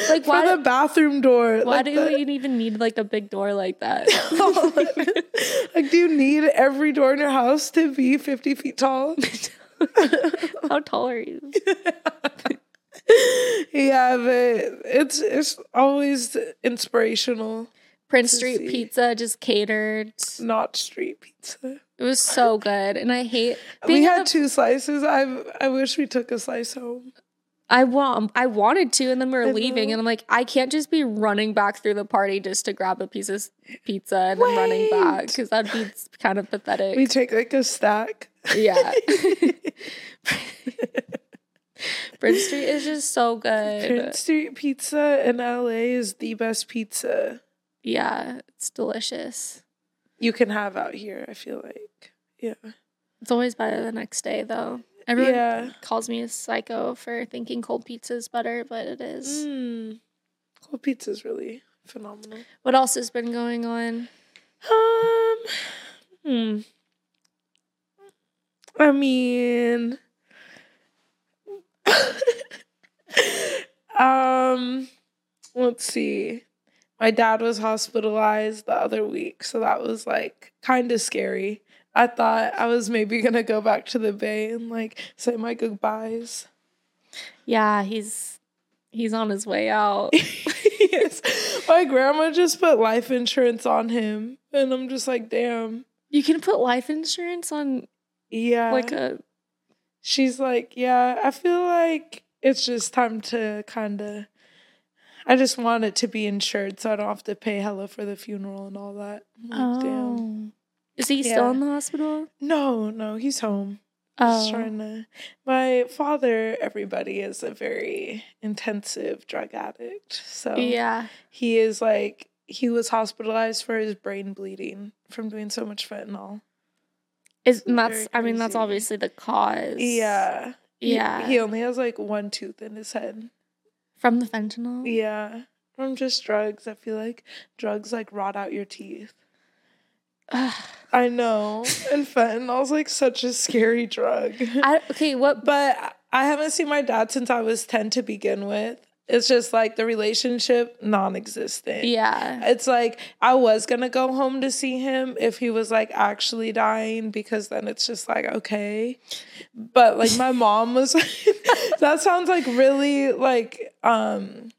[SPEAKER 1] Like,
[SPEAKER 2] for
[SPEAKER 1] why-
[SPEAKER 2] the bathroom door.
[SPEAKER 1] Why
[SPEAKER 2] like
[SPEAKER 1] do we even need like a big door like that?
[SPEAKER 2] like, do you need every door in your house to be 50 feet tall?
[SPEAKER 1] How tall are you?
[SPEAKER 2] yeah, but it's it's always inspirational,
[SPEAKER 1] Prince Street
[SPEAKER 2] see.
[SPEAKER 1] Pizza just catered.
[SPEAKER 2] not street pizza.
[SPEAKER 1] It was so good, and I hate
[SPEAKER 2] we had
[SPEAKER 1] the-
[SPEAKER 2] two slices. I I wish we took a slice home.
[SPEAKER 1] I want. Um, I wanted to, and then we were
[SPEAKER 2] I
[SPEAKER 1] leaving,
[SPEAKER 2] know.
[SPEAKER 1] and I'm like, I can't just be running back through the party just to grab a piece of pizza and then running back because that'd be kind of pathetic.
[SPEAKER 2] We take like a stack.
[SPEAKER 1] yeah. Prince Street is just so good.
[SPEAKER 2] Prince Street Pizza in LA is the best pizza
[SPEAKER 1] Yeah, it's delicious.
[SPEAKER 2] you can have out here. I feel like, yeah,
[SPEAKER 1] It's always better the next day, though. Everyone
[SPEAKER 2] yeah.
[SPEAKER 1] calls me a psycho for thinking cold pizza is better, but it is.
[SPEAKER 2] Mm. Cold pizza is really phenomenal.
[SPEAKER 1] What else has been going on?
[SPEAKER 2] Um, hmm. I mean, um, let's see. My dad was hospitalized the other week, so that was like kind of scary. I thought I was maybe gonna go back to the bay and like say my goodbyes.
[SPEAKER 1] Yeah, he's he's on his way out.
[SPEAKER 2] yes. My grandma just put life insurance on him, and I'm just like, damn.
[SPEAKER 1] You can put life insurance on
[SPEAKER 2] Yeah.
[SPEAKER 1] like a
[SPEAKER 2] she's like, yeah, I feel like it's just time to kind of. I just want it to be insured so I don't have to pay hella for the funeral and all that. Like, damn.
[SPEAKER 1] Oh. Is he still in the hospital?
[SPEAKER 2] No, no, he's home. Just
[SPEAKER 1] Oh.
[SPEAKER 2] trying to. My father, everybody, is a very intensive drug addict. So
[SPEAKER 1] Yeah.
[SPEAKER 2] he is like, he was hospitalized for his brain bleeding from doing so much fentanyl.
[SPEAKER 1] Is and that's I mean that's obviously the cause.
[SPEAKER 2] Yeah. He-
[SPEAKER 1] Yeah.
[SPEAKER 2] He, only has like one tooth in his head.
[SPEAKER 1] From the fentanyl?
[SPEAKER 2] Yeah. From just drugs. I feel like drugs like rot out your teeth.
[SPEAKER 1] Ugh.
[SPEAKER 2] I know. And fentanyl's like such a scary drug.
[SPEAKER 1] I, okay, what
[SPEAKER 2] But I haven't seen my dad since I was 10 to begin with. It's just like the relationship non existent.
[SPEAKER 1] yeah.
[SPEAKER 2] It's like I was gonna go home to see him if he was like actually dying because then it's just like okay. But like my mom was like that sounds like really like um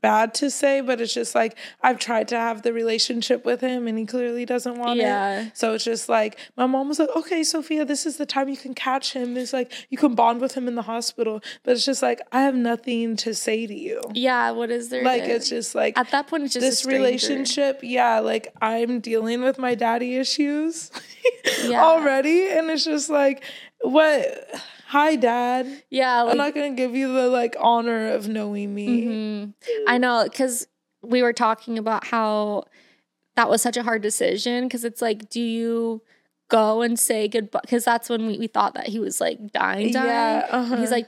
[SPEAKER 2] bad to say, but it's just like I've tried to have the relationship with him and he clearly doesn't want it.
[SPEAKER 1] Yeah.
[SPEAKER 2] So it's just like my mom was like, okay, Sophia, this is the time you can catch him. It's like you can bond with him in the hospital. But it's just like I have nothing to say to you.
[SPEAKER 1] Yeah, what is there?
[SPEAKER 2] Like
[SPEAKER 1] to-
[SPEAKER 2] it's just like
[SPEAKER 1] at that point it's just
[SPEAKER 2] this relationship, yeah, like I'm dealing with my daddy issues
[SPEAKER 1] Yeah.
[SPEAKER 2] already. And it's just like, what? Hi, dad.
[SPEAKER 1] Yeah, like
[SPEAKER 2] I'm not going to give you the like honor of knowing me.
[SPEAKER 1] Mhm. I know because we were talking about how that was such a hard decision because it's like, do you go and say goodbye? Because that's when we, we thought that he was like dying, dying.
[SPEAKER 2] Yeah,
[SPEAKER 1] He's
[SPEAKER 2] uh-huh.
[SPEAKER 1] like,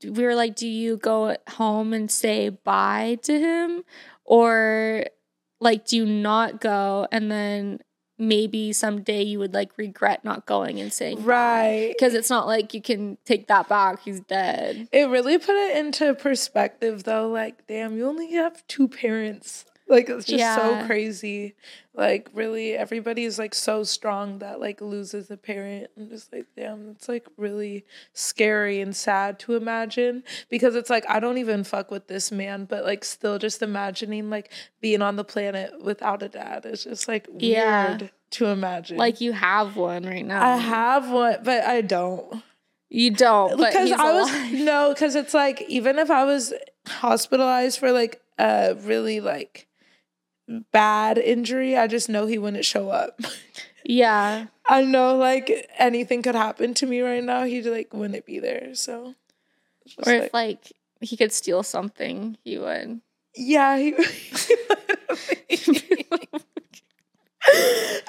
[SPEAKER 1] do we were like, do you go home and say bye to him? Or like, do you not go and then maybe someday you would like regret not going and saying
[SPEAKER 2] Right.
[SPEAKER 1] Because it's not like you can take that back. He's dead.
[SPEAKER 2] It really put it into perspective though. Like, damn, you only have two parents Like it's just
[SPEAKER 1] Yeah.
[SPEAKER 2] so crazy. Like really everybody is like so strong that like loses a parent. I'm just like, damn, it's like really scary and sad to imagine. Because it's like I don't even fuck with this man, but like still just imagining like being on the planet without a dad is just like weird
[SPEAKER 1] Yeah.
[SPEAKER 2] to imagine.
[SPEAKER 1] Like you have one right now.
[SPEAKER 2] I have one, but I don't.
[SPEAKER 1] You don't,
[SPEAKER 2] because I was no, because it's like even if I was hospitalized for like a really like bad injury, I just know he wouldn't show up.
[SPEAKER 1] Yeah.
[SPEAKER 2] I know like anything could happen to me right now. He like wouldn't be there. So,
[SPEAKER 1] Or if like he could steal something, he would.
[SPEAKER 2] yeah, he.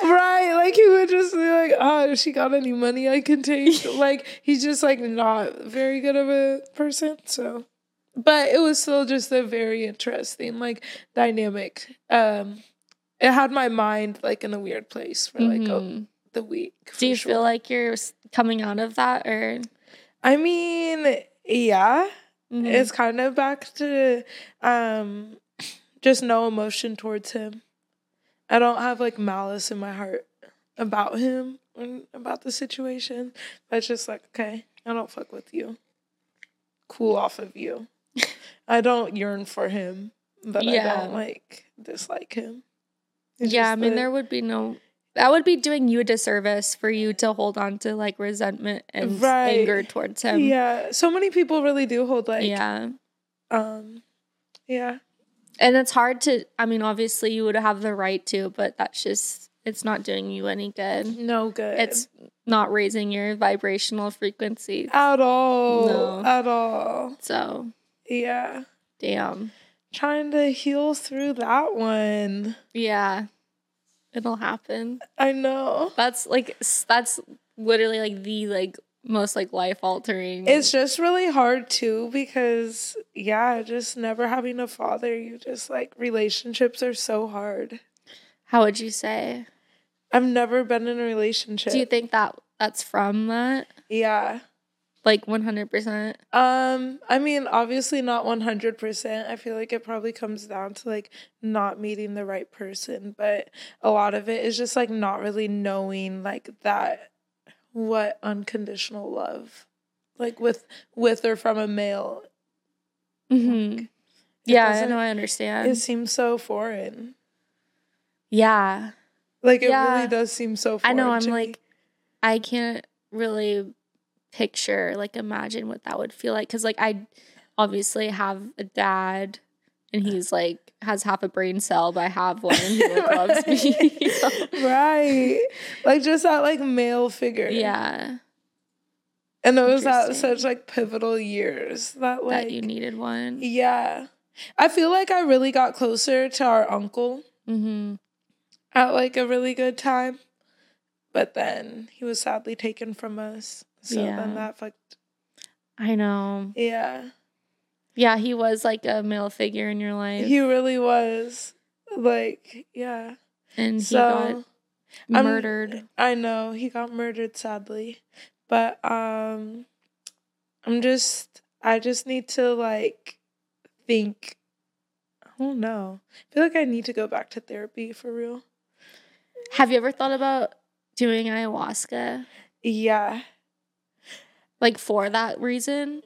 [SPEAKER 2] right, like he would just be like, "Oh, she got any money I can take?" like he's just like not very good of a person. So, but it was still just a very interesting like dynamic. Um, it had my mind like in a weird place for like a,
[SPEAKER 1] Mhm.
[SPEAKER 2] the week.
[SPEAKER 1] Do you
[SPEAKER 2] sure.
[SPEAKER 1] feel like you're coming out of that or
[SPEAKER 2] I mean, yeah,
[SPEAKER 1] Mhm.
[SPEAKER 2] it's kind of back to um just no emotion towards him. I don't have like malice in my heart about him and about the situation. But it's just like, okay, I don't fuck with you. Cool off of you. I don't yearn for him, but I don't like dislike him. It's
[SPEAKER 1] Yeah, I mean
[SPEAKER 2] that-
[SPEAKER 1] there would be no that would be doing you a disservice for you to hold on to like resentment and
[SPEAKER 2] Right.
[SPEAKER 1] anger towards him.
[SPEAKER 2] yeah, so many people really do hold like
[SPEAKER 1] yeah.
[SPEAKER 2] um yeah.
[SPEAKER 1] And it's hard to I mean obviously you would have the right to, but that's just it's not doing you any good.
[SPEAKER 2] No good.
[SPEAKER 1] It's not raising your vibrational frequency.
[SPEAKER 2] at all.
[SPEAKER 1] No.
[SPEAKER 2] At all.
[SPEAKER 1] So,
[SPEAKER 2] Yeah.
[SPEAKER 1] damn.
[SPEAKER 2] Trying to heal through that one.
[SPEAKER 1] Yeah. It'll happen.
[SPEAKER 2] I know.
[SPEAKER 1] That's like that's literally like the like most like life altering.
[SPEAKER 2] It's just really hard too because yeah, just never having a father, you just like relationships are so hard.
[SPEAKER 1] How would you say?
[SPEAKER 2] I've never been in a relationship.
[SPEAKER 1] Do you think that that's from that?
[SPEAKER 2] yeah.
[SPEAKER 1] Like 100%?
[SPEAKER 2] Um, I mean, obviously not 100%. I feel like it probably comes down to like not meeting the right person, but a lot of it is just like not really knowing like that what unconditional love like with with or from a male.
[SPEAKER 1] Mhm.
[SPEAKER 2] It
[SPEAKER 1] Yeah, I know I understand.
[SPEAKER 2] It seems so foreign.
[SPEAKER 1] yeah.
[SPEAKER 2] Like it
[SPEAKER 1] Yeah.
[SPEAKER 2] really does seem so foreign.
[SPEAKER 1] I know I'm
[SPEAKER 2] to me.
[SPEAKER 1] like I can't really picture like imagine what that would feel like cuz like I obviously have a dad and he's like has half a brain cell but I have one and he like, loves me.
[SPEAKER 2] right. Like just that like male figure.
[SPEAKER 1] yeah.
[SPEAKER 2] And it was at such like pivotal years that like
[SPEAKER 1] that you needed one.
[SPEAKER 2] Yeah. I feel like I really got closer to our uncle
[SPEAKER 1] mm-hmm.
[SPEAKER 2] at like a really good time. But then he was sadly taken from us. So
[SPEAKER 1] Yeah.
[SPEAKER 2] then that fucked
[SPEAKER 1] I know.
[SPEAKER 2] yeah.
[SPEAKER 1] Yeah, he was like a male figure in your life
[SPEAKER 2] He really was. Like, yeah.
[SPEAKER 1] and he
[SPEAKER 2] so
[SPEAKER 1] got
[SPEAKER 2] I'm-
[SPEAKER 1] murdered.
[SPEAKER 2] I know he got murdered sadly. But um I'm just I just need to like think I don't know. I feel like I need to go back to therapy for real.
[SPEAKER 1] Have you ever thought about doing ayahuasca
[SPEAKER 2] Yeah.
[SPEAKER 1] Like for that reason?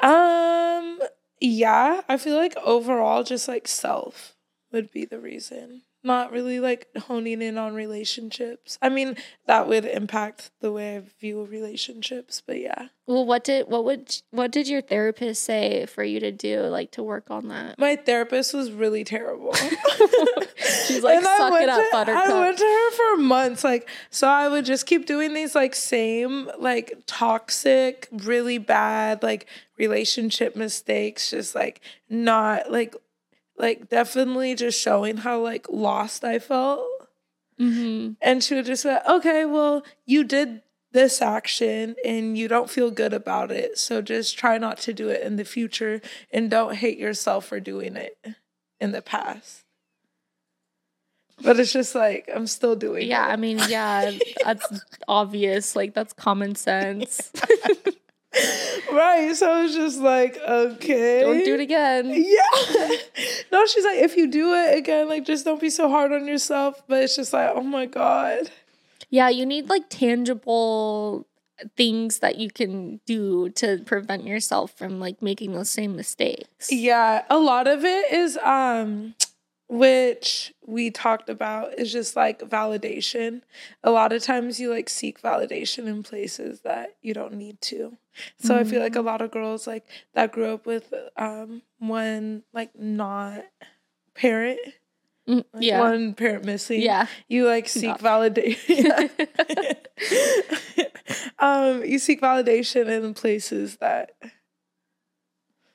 [SPEAKER 2] Um yeah, I feel like overall just like self would be the reason. Not really like honing in on relationships. I mean, that would impact the way I view relationships, but yeah.
[SPEAKER 1] Well, what did what would what did your therapist say for you to do like to work on that?
[SPEAKER 2] My therapist was really terrible.
[SPEAKER 1] She's like,
[SPEAKER 2] And
[SPEAKER 1] "Suck it up,
[SPEAKER 2] to-
[SPEAKER 1] buttercup."
[SPEAKER 2] I went to her for months. Like, so I would just keep doing these like same, like toxic, really bad, like relationship mistakes, just like not like like definitely just showing how like lost I felt.
[SPEAKER 1] hmm
[SPEAKER 2] And she would just say, Okay, well, you did this action and you don't feel good about it. So just try not to do it in the future and don't hate yourself for doing it in the past. But it's just like I'm still doing
[SPEAKER 1] Yeah,
[SPEAKER 2] it.
[SPEAKER 1] I mean, yeah, that's obvious. Like that's common sense.
[SPEAKER 2] right. So it's just like, okay.
[SPEAKER 1] Don't do it again.
[SPEAKER 2] Yeah. no, she's like, if you do it again, like just don't be so hard on yourself. But it's just like, oh my God.
[SPEAKER 1] Yeah, you need like tangible things that you can do to prevent yourself from like making those same mistakes.
[SPEAKER 2] Yeah. A lot of it is um which we talked about is just like validation. A lot of times you like seek validation in places that you don't need to. So mm-hmm. I feel like a lot of girls like that grew up with um one like not parent
[SPEAKER 1] mm, like yeah.
[SPEAKER 2] one parent missing.
[SPEAKER 1] Yeah.
[SPEAKER 2] You like seek validation. um, you seek validation in places that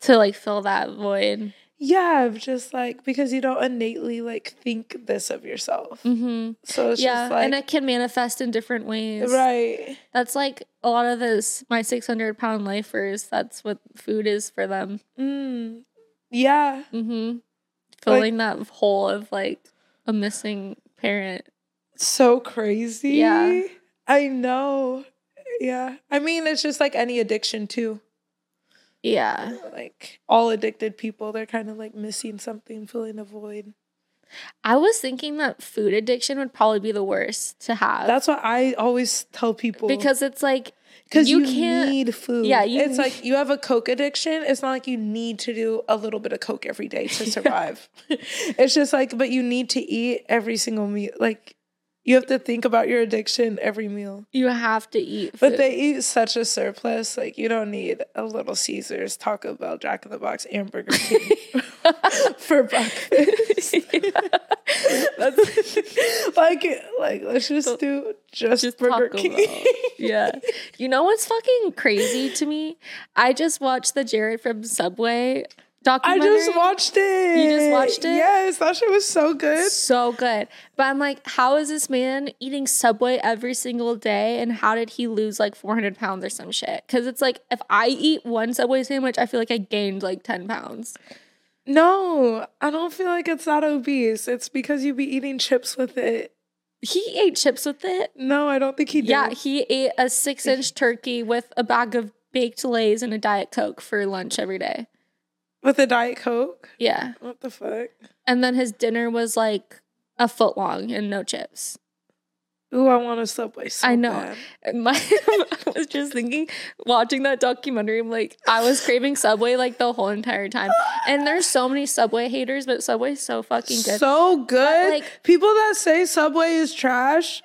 [SPEAKER 1] to like fill that void.
[SPEAKER 2] Yeah, just like because you don't innately like think this of yourself.
[SPEAKER 1] Mm-hmm.
[SPEAKER 2] So it's
[SPEAKER 1] yeah,
[SPEAKER 2] just like,
[SPEAKER 1] and it can manifest in different ways.
[SPEAKER 2] Right.
[SPEAKER 1] That's like a lot of those my six hundred pound lifers. That's what food is for them.
[SPEAKER 2] Mm. Yeah.
[SPEAKER 1] Mm-hmm. Filling like, that hole of like a missing parent.
[SPEAKER 2] So crazy.
[SPEAKER 1] Yeah.
[SPEAKER 2] I know. Yeah. I mean, it's just like any addiction too.
[SPEAKER 1] Yeah.
[SPEAKER 2] Like all addicted people, they're kind of like missing something, filling a void.
[SPEAKER 1] I was thinking that food addiction would probably be the worst to have.
[SPEAKER 2] That's what I always tell people.
[SPEAKER 1] Because it's like
[SPEAKER 2] because you, you can't need food.
[SPEAKER 1] Yeah,
[SPEAKER 2] you, it's like you have a Coke addiction. It's not like you need to do a little bit of Coke every day to survive. it's just like, but you need to eat every single meal. Like you have to think about your addiction every meal.
[SPEAKER 1] You have to eat. Food.
[SPEAKER 2] But they eat such a surplus. Like you don't need a little Caesars, Taco Bell, Jack in the Box, and Burger King for breakfast. That's like like let's just do just, just Burger Taco King. Bell.
[SPEAKER 1] Yeah. You know what's fucking crazy to me? I just watched the Jared from Subway documentary.
[SPEAKER 2] I just watched it.
[SPEAKER 1] You just watched it?
[SPEAKER 2] Yes, that shit was so good.
[SPEAKER 1] So good. But I'm like, how is this man eating Subway every single day? And how did he lose like 400 pounds or some shit? Because it's like, if I eat one Subway sandwich, I feel like I gained like 10 pounds.
[SPEAKER 2] No, I don't feel like it's that obese. It's because you be eating chips with it.
[SPEAKER 1] He ate chips with it.
[SPEAKER 2] No, I don't think he did.
[SPEAKER 1] Yeah, he ate a six inch turkey with a bag of baked lays and a Diet Coke for lunch every day.
[SPEAKER 2] With a Diet Coke?
[SPEAKER 1] Yeah.
[SPEAKER 2] What the fuck?
[SPEAKER 1] And then his dinner was like a foot long and no chips.
[SPEAKER 2] Ooh, I want a Subway so
[SPEAKER 1] I know. My, I was just thinking, watching that documentary, I'm like, I was craving Subway like the whole entire time. And there's so many Subway haters, but Subway's so fucking good.
[SPEAKER 2] So good. But, like people that say Subway is trash,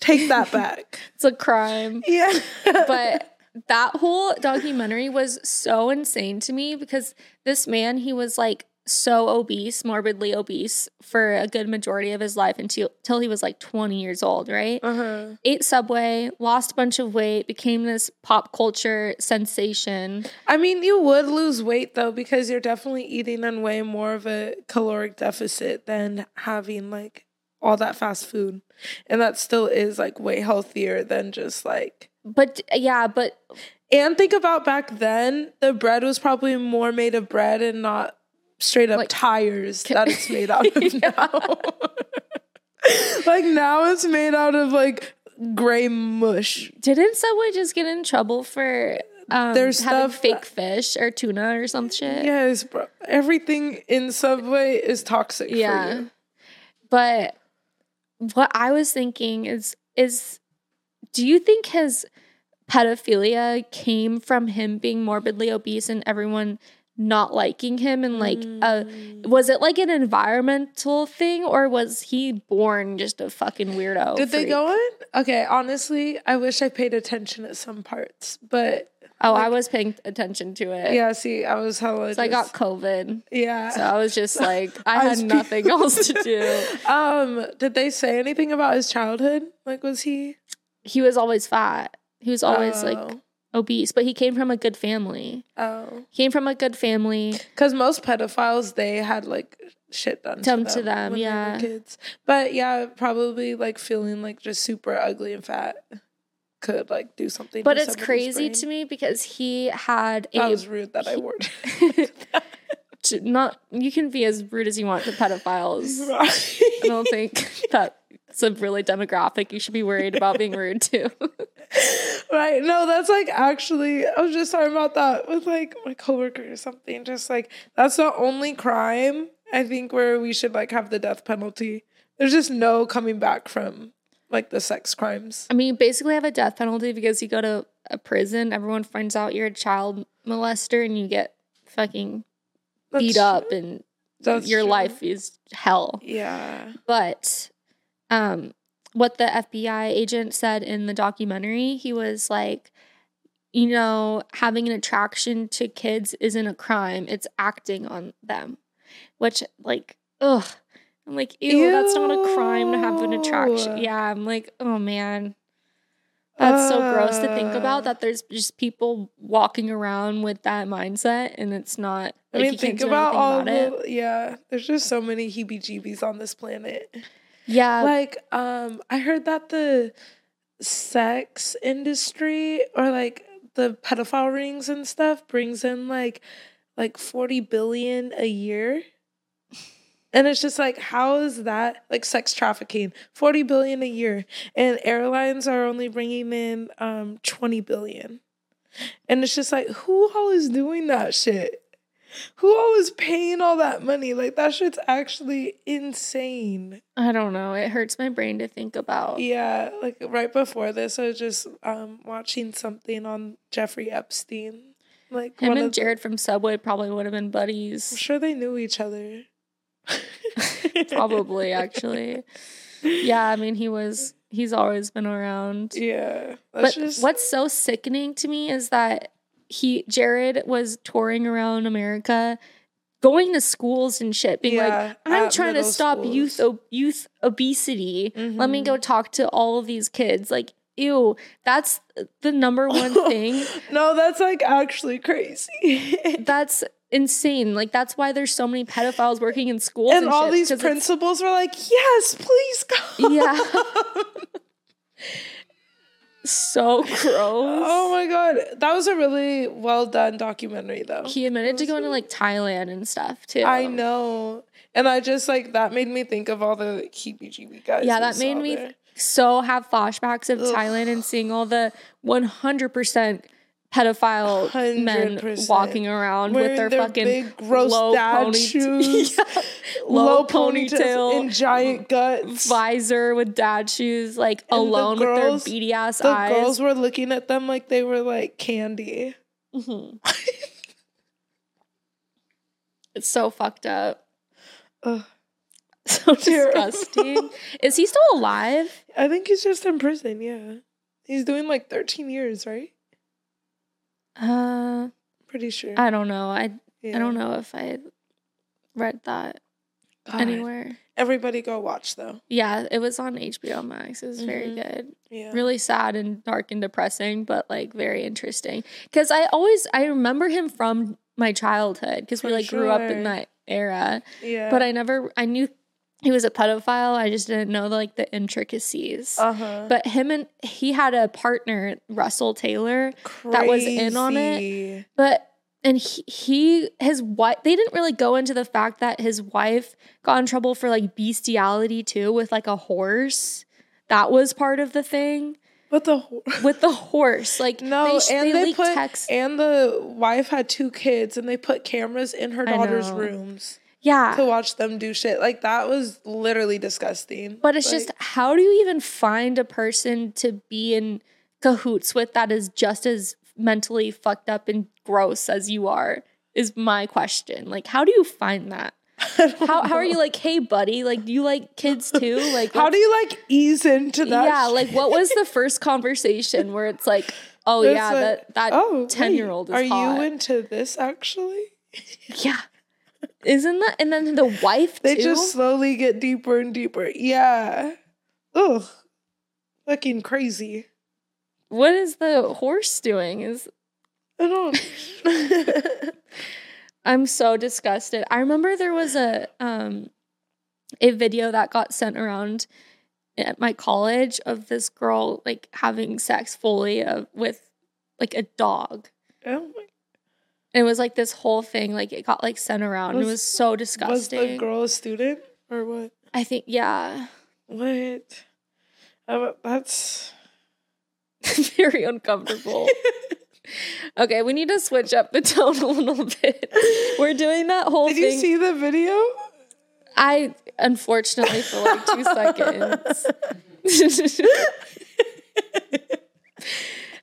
[SPEAKER 2] take that back.
[SPEAKER 1] it's a crime.
[SPEAKER 2] Yeah.
[SPEAKER 1] but that whole documentary was so insane to me because this man, he was like so obese, morbidly obese for a good majority of his life until, until he was like 20 years old, right?
[SPEAKER 2] Uh-huh.
[SPEAKER 1] Ate Subway, lost a bunch of weight, became this pop culture sensation.
[SPEAKER 2] I mean, you would lose weight though because you're definitely eating on way more of a caloric deficit than having like all that fast food. And that still is like way healthier than just like
[SPEAKER 1] but yeah, but
[SPEAKER 2] and think about back then, the bread was probably more made of bread and not straight up like, tires can, that it's made out of now. like now it's made out of like gray mush.
[SPEAKER 1] Didn't Subway just get in trouble for um, There's having stuff fake fish or tuna or some shit?
[SPEAKER 2] Yes, bro. Everything in Subway is toxic yeah.
[SPEAKER 1] But what I was thinking is is do you think his pedophilia came from him being morbidly obese and everyone not liking him and like uh was it like an environmental thing or was he born just a fucking weirdo
[SPEAKER 2] did freak? they go in? Okay honestly i wish i paid attention at some parts but
[SPEAKER 1] oh like, i was paying attention to it.
[SPEAKER 2] Yeah see i was hella
[SPEAKER 1] so i got covid.
[SPEAKER 2] Yeah.
[SPEAKER 1] So i was just like i, I had nothing else to do.
[SPEAKER 2] Um did they say anything about his childhood? Like was he
[SPEAKER 1] he was always fat he was always oh. like obese, but he came from a good family.
[SPEAKER 2] Oh.
[SPEAKER 1] He came from a good family.
[SPEAKER 2] Because most pedophiles, they had like shit done to
[SPEAKER 1] them, to them yeah.
[SPEAKER 2] kids. But yeah, probably like feeling like just super ugly and fat could like do something.
[SPEAKER 1] But it's crazy brain. to me because he had
[SPEAKER 2] a. That was rude that he, I wore.
[SPEAKER 1] not you can be as rude as you want to pedophiles. Right. I don't think that that's a really demographic you should be worried about being rude to.
[SPEAKER 2] right. No, that's like actually, I was just talking about that with like my coworker or something. Just like, that's the only crime I think where we should like have the death penalty. There's just no coming back from like the sex crimes.
[SPEAKER 1] I mean, you basically have a death penalty because you go to a prison, everyone finds out you're a child molester and you get fucking
[SPEAKER 2] That's
[SPEAKER 1] beat up and
[SPEAKER 2] That's
[SPEAKER 1] your
[SPEAKER 2] true.
[SPEAKER 1] life is hell.
[SPEAKER 2] Yeah.
[SPEAKER 1] But um what the FBI agent said in the documentary, he was like, you know, having an attraction to kids isn't a crime, it's acting on them. Which like, ugh. I'm like, ew, that's not a crime to have an attraction. Yeah, I'm like, oh man. That's so gross to think about
[SPEAKER 2] Uh.
[SPEAKER 1] that there's just people walking around with that mindset and it's not
[SPEAKER 2] I
[SPEAKER 1] like
[SPEAKER 2] mean,
[SPEAKER 1] you can't
[SPEAKER 2] think about all
[SPEAKER 1] about it.
[SPEAKER 2] the, yeah, there's just so many heebie jeebies on this planet.
[SPEAKER 1] Yeah,
[SPEAKER 2] like, um, I heard that the sex industry or like the pedophile rings and stuff brings in like like 40 billion a year. And it's just like, how is that like sex trafficking? 40 billion a year. And airlines are only bringing in um 20 billion. And it's just like, who all is doing that shit? Who all is paying all that money? Like that shit's actually insane.
[SPEAKER 1] I don't know. It hurts my brain to think about.
[SPEAKER 2] Yeah, like right before this, I was just um watching something on Jeffrey Epstein. Like
[SPEAKER 1] Him
[SPEAKER 2] one
[SPEAKER 1] and
[SPEAKER 2] of the-
[SPEAKER 1] Jared from Subway probably would have been buddies.
[SPEAKER 2] I'm sure they knew each other.
[SPEAKER 1] probably, actually. Yeah, I mean, he was, he's always been around.
[SPEAKER 2] Yeah.
[SPEAKER 1] But
[SPEAKER 2] just
[SPEAKER 1] what's so sickening to me is that he, Jared, was touring around America, going to schools and shit, being like, I'm trying to stop youth
[SPEAKER 2] schools.
[SPEAKER 1] o- youth obesity. Let me go mm-hmm. talk to all of these kids. Like, ew, that's the number one thing.
[SPEAKER 2] No, that's like actually crazy.
[SPEAKER 1] That's insane. Like that's why there's so many pedophiles working in schools
[SPEAKER 2] and
[SPEAKER 1] and,
[SPEAKER 2] all
[SPEAKER 1] shit,
[SPEAKER 2] these principals were like, "Yes, please go."
[SPEAKER 1] Yeah. so gross.
[SPEAKER 2] oh my god, that was a really well done documentary, though.
[SPEAKER 1] He admitted to going to like Thailand and stuff too.
[SPEAKER 2] I know, and I just like that made me think of all the heebie-jeebie guys.
[SPEAKER 1] Yeah, that made me
[SPEAKER 2] there.
[SPEAKER 1] so have flashbacks of
[SPEAKER 2] Ugh.
[SPEAKER 1] Thailand and seeing all the 100% pedophile men
[SPEAKER 2] 100%.
[SPEAKER 1] walking around with their,
[SPEAKER 2] their
[SPEAKER 1] fucking
[SPEAKER 2] big, gross
[SPEAKER 1] low
[SPEAKER 2] dad
[SPEAKER 1] ponyta-
[SPEAKER 2] shoes,
[SPEAKER 1] Yeah.
[SPEAKER 2] low,
[SPEAKER 1] low
[SPEAKER 2] ponytails,
[SPEAKER 1] ponytail,
[SPEAKER 2] and giant guts.
[SPEAKER 1] visor with dad shoes, like
[SPEAKER 2] And the
[SPEAKER 1] alone
[SPEAKER 2] girls-
[SPEAKER 1] with their beady ass
[SPEAKER 2] The
[SPEAKER 1] eyes.
[SPEAKER 2] girls were looking at them like they were like candy.
[SPEAKER 1] Mhm. it's so fucked up.
[SPEAKER 2] Ugh.
[SPEAKER 1] So disgusting. Is he still alive?
[SPEAKER 2] I think he's just in prison. Yeah, he's doing like 13 years, right?
[SPEAKER 1] Uh,
[SPEAKER 2] Pretty sure.
[SPEAKER 1] I don't know. I
[SPEAKER 2] Yeah.
[SPEAKER 1] I don't know if I read that
[SPEAKER 2] God.
[SPEAKER 1] anywhere.
[SPEAKER 2] Everybody go watch though.
[SPEAKER 1] Yeah, it was on HBO Max. It was very
[SPEAKER 2] Mhm.
[SPEAKER 1] good.
[SPEAKER 2] Yeah.
[SPEAKER 1] Really sad and dark and depressing, but like very interesting. Because I always I remember him from my childhood because we like grew up in that era.
[SPEAKER 2] Yeah.
[SPEAKER 1] But I never I knew he was a pedophile. I just didn't know like the intricacies.
[SPEAKER 2] Uh huh.
[SPEAKER 1] But him and he had a partner, Russell Taylor, that was in on it. but and he, he his wife they didn't really go into the fact that his wife got in trouble for like bestiality too with like a horse. That was part of the thing
[SPEAKER 2] But the
[SPEAKER 1] with the horse. Like
[SPEAKER 2] no,
[SPEAKER 1] sh-
[SPEAKER 2] and they,
[SPEAKER 1] leaked
[SPEAKER 2] put
[SPEAKER 1] text.
[SPEAKER 2] and the wife had two kids, and they put cameras in her daughter's rooms
[SPEAKER 1] yeah.
[SPEAKER 2] to watch them do shit. Like that was literally disgusting.
[SPEAKER 1] But it's
[SPEAKER 2] Like,
[SPEAKER 1] just how do you even find a person to be in cahoots with that is just as mentally fucked up and gross as you are? Is my question. Like, how do you find that? How how are you like, hey buddy, like do you like kids too? Like
[SPEAKER 2] How do you like ease into that?
[SPEAKER 1] Yeah,
[SPEAKER 2] shit?
[SPEAKER 1] like what was the first conversation where it's like, oh
[SPEAKER 2] It's
[SPEAKER 1] yeah,
[SPEAKER 2] like,
[SPEAKER 1] that that
[SPEAKER 2] oh,
[SPEAKER 1] ten year old is
[SPEAKER 2] Are
[SPEAKER 1] hot.
[SPEAKER 2] you into this actually?
[SPEAKER 1] yeah. Isn't that and then the wife
[SPEAKER 2] They
[SPEAKER 1] too?
[SPEAKER 2] just slowly get deeper and deeper. Yeah. Ugh. Fucking crazy.
[SPEAKER 1] what is the horse doing? Is
[SPEAKER 2] I don't.
[SPEAKER 1] I'm so disgusted. I remember there was a um a video that got sent around at my college of this girl like having sex fully of, with like a dog.
[SPEAKER 2] oh my.
[SPEAKER 1] And it was like this whole thing like it got like sent around. it
[SPEAKER 2] Was-
[SPEAKER 1] was so
[SPEAKER 2] Was
[SPEAKER 1] disgusting.
[SPEAKER 2] the girl a student or what?
[SPEAKER 1] I think yeah.
[SPEAKER 2] What? Uh, that's
[SPEAKER 1] Very uncomfortable. okay, we need to switch up the tone a little bit. We're doing that whole
[SPEAKER 2] Did
[SPEAKER 1] thing.
[SPEAKER 2] you see the video?
[SPEAKER 1] I unfortunately for like two seconds.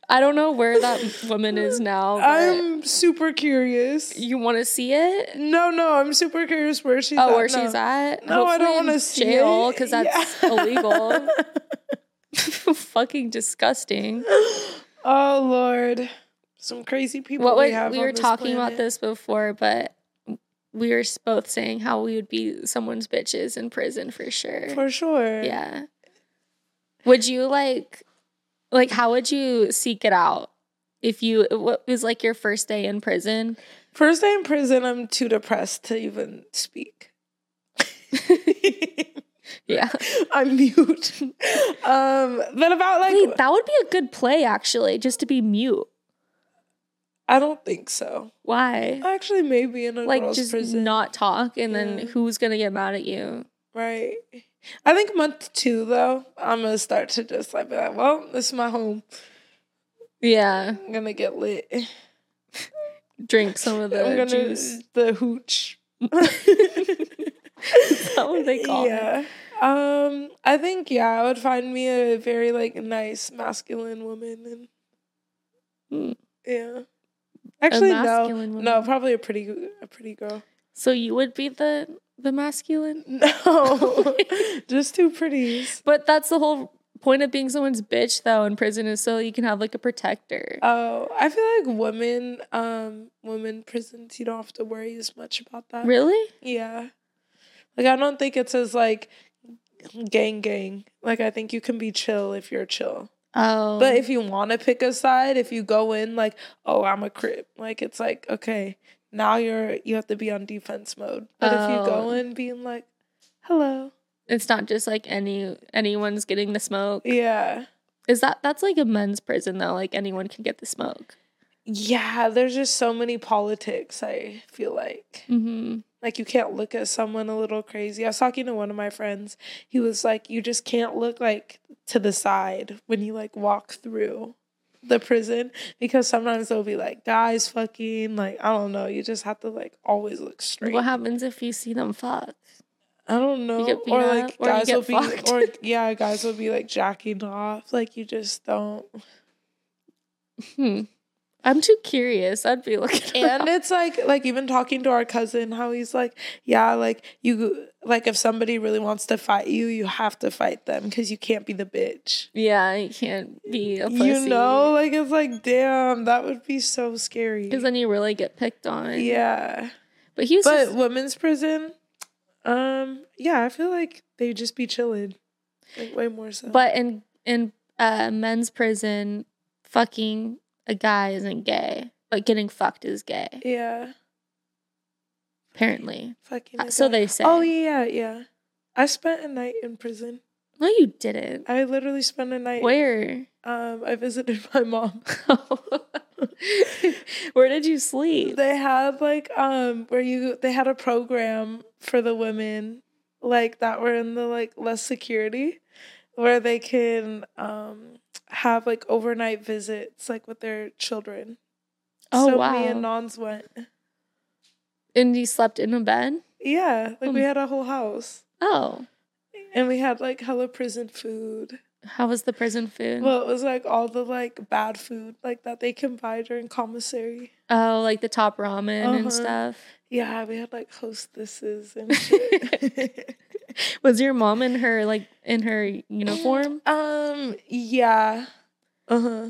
[SPEAKER 1] I don't know where that woman is now.
[SPEAKER 2] I'm super curious.
[SPEAKER 1] you want to see it?
[SPEAKER 2] No, no, I'm super curious where she's
[SPEAKER 1] Oh,
[SPEAKER 2] at.
[SPEAKER 1] where
[SPEAKER 2] now.
[SPEAKER 1] she's at?
[SPEAKER 2] No, I don't wanna see
[SPEAKER 1] jail because that's
[SPEAKER 2] Yeah.
[SPEAKER 1] illegal. Fucking disgusting.
[SPEAKER 2] Oh Lord, some crazy people.
[SPEAKER 1] What
[SPEAKER 2] we,
[SPEAKER 1] we,
[SPEAKER 2] have
[SPEAKER 1] we
[SPEAKER 2] on
[SPEAKER 1] were talking about this before, but we were both saying how we would be someone's bitches in prison for sure.
[SPEAKER 2] for sure.
[SPEAKER 1] Yeah. Would you like, like, how would you seek it out if you, what was like your first day in prison?
[SPEAKER 2] First day in prison, I'm too depressed to even speak.
[SPEAKER 1] Yeah.
[SPEAKER 2] I'm mute. um, but about like
[SPEAKER 1] Wait, that would be a good play actually, just to be mute.
[SPEAKER 2] I don't think so.
[SPEAKER 1] Why?
[SPEAKER 2] Actually, maybe in a
[SPEAKER 1] Like, just
[SPEAKER 2] prison,
[SPEAKER 1] not talk, and then who's gonna get mad at you?
[SPEAKER 2] right. I think month two though, I'm gonna start to just like be like, well, this is my home.
[SPEAKER 1] Yeah.
[SPEAKER 2] I'm gonna get lit.
[SPEAKER 1] Drink some of the
[SPEAKER 2] I'm gonna
[SPEAKER 1] juice.
[SPEAKER 2] the hooch.
[SPEAKER 1] Is that what they call it?
[SPEAKER 2] yeah. Um, I think yeah, I would find me a very like nice masculine woman
[SPEAKER 1] Hmm.
[SPEAKER 2] and yeah. Actually, no,
[SPEAKER 1] masculine
[SPEAKER 2] no, probably a pretty a pretty girl.
[SPEAKER 1] So you would be the the masculine?
[SPEAKER 2] No, just two pretties.
[SPEAKER 1] But that's the whole point of being someone's bitch though in prison is so you can have like a protector.
[SPEAKER 2] Oh, I feel like women, um, women prisons, you don't have to worry as much about that.
[SPEAKER 1] really?
[SPEAKER 2] Yeah. Like I don't think it's as like gang gang. Like I think you can be chill if you're chill.
[SPEAKER 1] Oh.
[SPEAKER 2] But if you want to pick a side, if you go in like, oh, I'm a crip, like it's like, okay, now you're you have to be on defense mode. But if you go
[SPEAKER 1] Oh.
[SPEAKER 2] in being like, hello,
[SPEAKER 1] it's not just like any anyone's getting the smoke.
[SPEAKER 2] yeah,
[SPEAKER 1] Is that that's like a men's prison though? Like anyone can get the smoke.
[SPEAKER 2] yeah, there's just so many politics. I feel like
[SPEAKER 1] Mm-hmm.
[SPEAKER 2] like you can't look at someone a little crazy. I was talking to one of my friends. He was like, you just can't look like to the side when you like walk through the prison because sometimes there'll be like guys fucking like I don't know. You just have to like always look straight.
[SPEAKER 1] What happens if you see them fuck?
[SPEAKER 2] I don't know. or
[SPEAKER 1] up,
[SPEAKER 2] like
[SPEAKER 1] or you
[SPEAKER 2] guys
[SPEAKER 1] get
[SPEAKER 2] will be
[SPEAKER 1] fucked.
[SPEAKER 2] or yeah, guys will be like jacking off. Like you just don't.
[SPEAKER 1] Hmm. I'm too curious. I'd be looking.
[SPEAKER 2] And
[SPEAKER 1] around.
[SPEAKER 2] it's like like even talking to our cousin how he's like, yeah, like you like if somebody really wants to fight you, you have to fight them because you can't be the bitch.
[SPEAKER 1] yeah, you can't be a pussy.
[SPEAKER 2] You know, like it's like damn, that would be so scary.
[SPEAKER 1] because then you really get picked on.
[SPEAKER 2] Yeah.
[SPEAKER 1] but he was
[SPEAKER 2] But
[SPEAKER 1] just,
[SPEAKER 2] women's prison, um, yeah, I feel like they just be chilling. Like way more so.
[SPEAKER 1] but in in uh, men's prison, fucking a guy isn't gay, but getting fucked is gay.
[SPEAKER 2] yeah.
[SPEAKER 1] Apparently,
[SPEAKER 2] Fucking
[SPEAKER 1] Uh, so they say.
[SPEAKER 2] Oh yeah, yeah. I spent a night in prison.
[SPEAKER 1] no, you didn't.
[SPEAKER 2] I literally spent a night.
[SPEAKER 1] Where?
[SPEAKER 2] Um, I visited my mom.
[SPEAKER 1] Where did you sleep?
[SPEAKER 2] They had like um where you they had a program for the women like that were in the like less security where they can um have like overnight visits like with their children.
[SPEAKER 1] Oh,
[SPEAKER 2] so
[SPEAKER 1] wow.
[SPEAKER 2] me and Nons went.
[SPEAKER 1] And you slept in a bed?
[SPEAKER 2] Yeah, like we
[SPEAKER 1] Hmm.
[SPEAKER 2] had a whole house.
[SPEAKER 1] Oh,
[SPEAKER 2] And we had like hella prison food.
[SPEAKER 1] how was the prison food?
[SPEAKER 2] Well, it was like all the like bad food like that they can buy during commissary.
[SPEAKER 1] oh, like the top ramen and
[SPEAKER 2] Uh-huh.
[SPEAKER 1] stuff.
[SPEAKER 2] Yeah, we had like hostesses and shit.
[SPEAKER 1] Was your mom in her like in her uniform?
[SPEAKER 2] um, yeah. Uh-huh.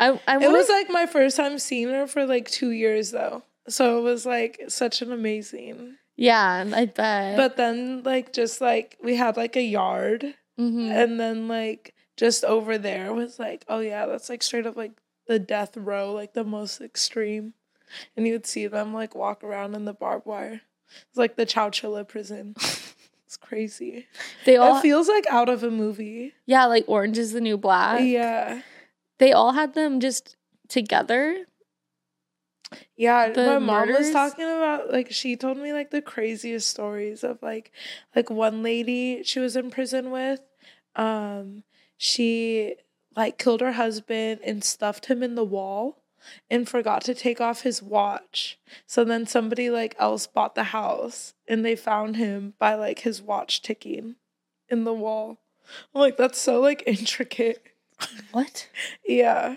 [SPEAKER 1] I I wanna-
[SPEAKER 2] was like my first time seeing her for like two years though. So it was like such an amazing.
[SPEAKER 1] yeah, I bet.
[SPEAKER 2] But then like just like we had like a yard
[SPEAKER 1] Mhm.
[SPEAKER 2] and then like just over there was like, oh yeah, that's like straight up like the death row, like the most extreme. And you would see them like walk around in the barbed wire. It's like the Chowchilla prison. It's crazy.
[SPEAKER 1] they all
[SPEAKER 2] it feels like out of a movie.
[SPEAKER 1] yeah, like Orange is the New Black.
[SPEAKER 2] Yeah.
[SPEAKER 1] They all had them just together.
[SPEAKER 2] Yeah,
[SPEAKER 1] The
[SPEAKER 2] my mom was talking about like she told me like the craziest stories of like like one lady she was in prison with um she like killed her husband and stuffed him in the wall and forgot to take off his watch. So then somebody like else bought the house and they found him by like his watch ticking in the wall. I'm like that's so like intricate.
[SPEAKER 1] What?
[SPEAKER 2] Yeah.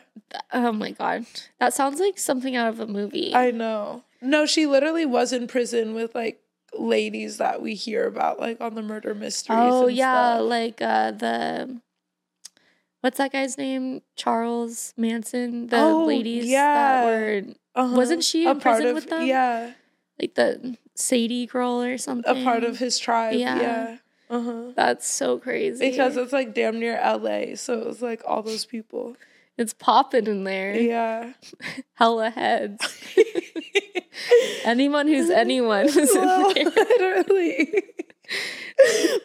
[SPEAKER 1] Oh my god. That sounds like something out of a movie.
[SPEAKER 2] I know. No, she literally was in prison with like ladies that we hear about, like on the murder mysteries.
[SPEAKER 1] oh yeah,
[SPEAKER 2] stuff.
[SPEAKER 1] like uh the what's that guy's name? Charles Manson. The
[SPEAKER 2] Oh,
[SPEAKER 1] ladies
[SPEAKER 2] yeah.
[SPEAKER 1] that were
[SPEAKER 2] Uh-huh.
[SPEAKER 1] wasn't she
[SPEAKER 2] a
[SPEAKER 1] in prison
[SPEAKER 2] of
[SPEAKER 1] with them?
[SPEAKER 2] Yeah,
[SPEAKER 1] like the Sadie girl or something.
[SPEAKER 2] a part of his tribe.
[SPEAKER 1] Yeah.
[SPEAKER 2] Yeah. Uh huh.
[SPEAKER 1] That's so crazy.
[SPEAKER 2] Because it's like damn near L.A., so it was like all those people.
[SPEAKER 1] it's popping in there.
[SPEAKER 2] Yeah.
[SPEAKER 1] Hella heads. Anyone who's anyone in
[SPEAKER 2] Well,
[SPEAKER 1] there.
[SPEAKER 2] literally,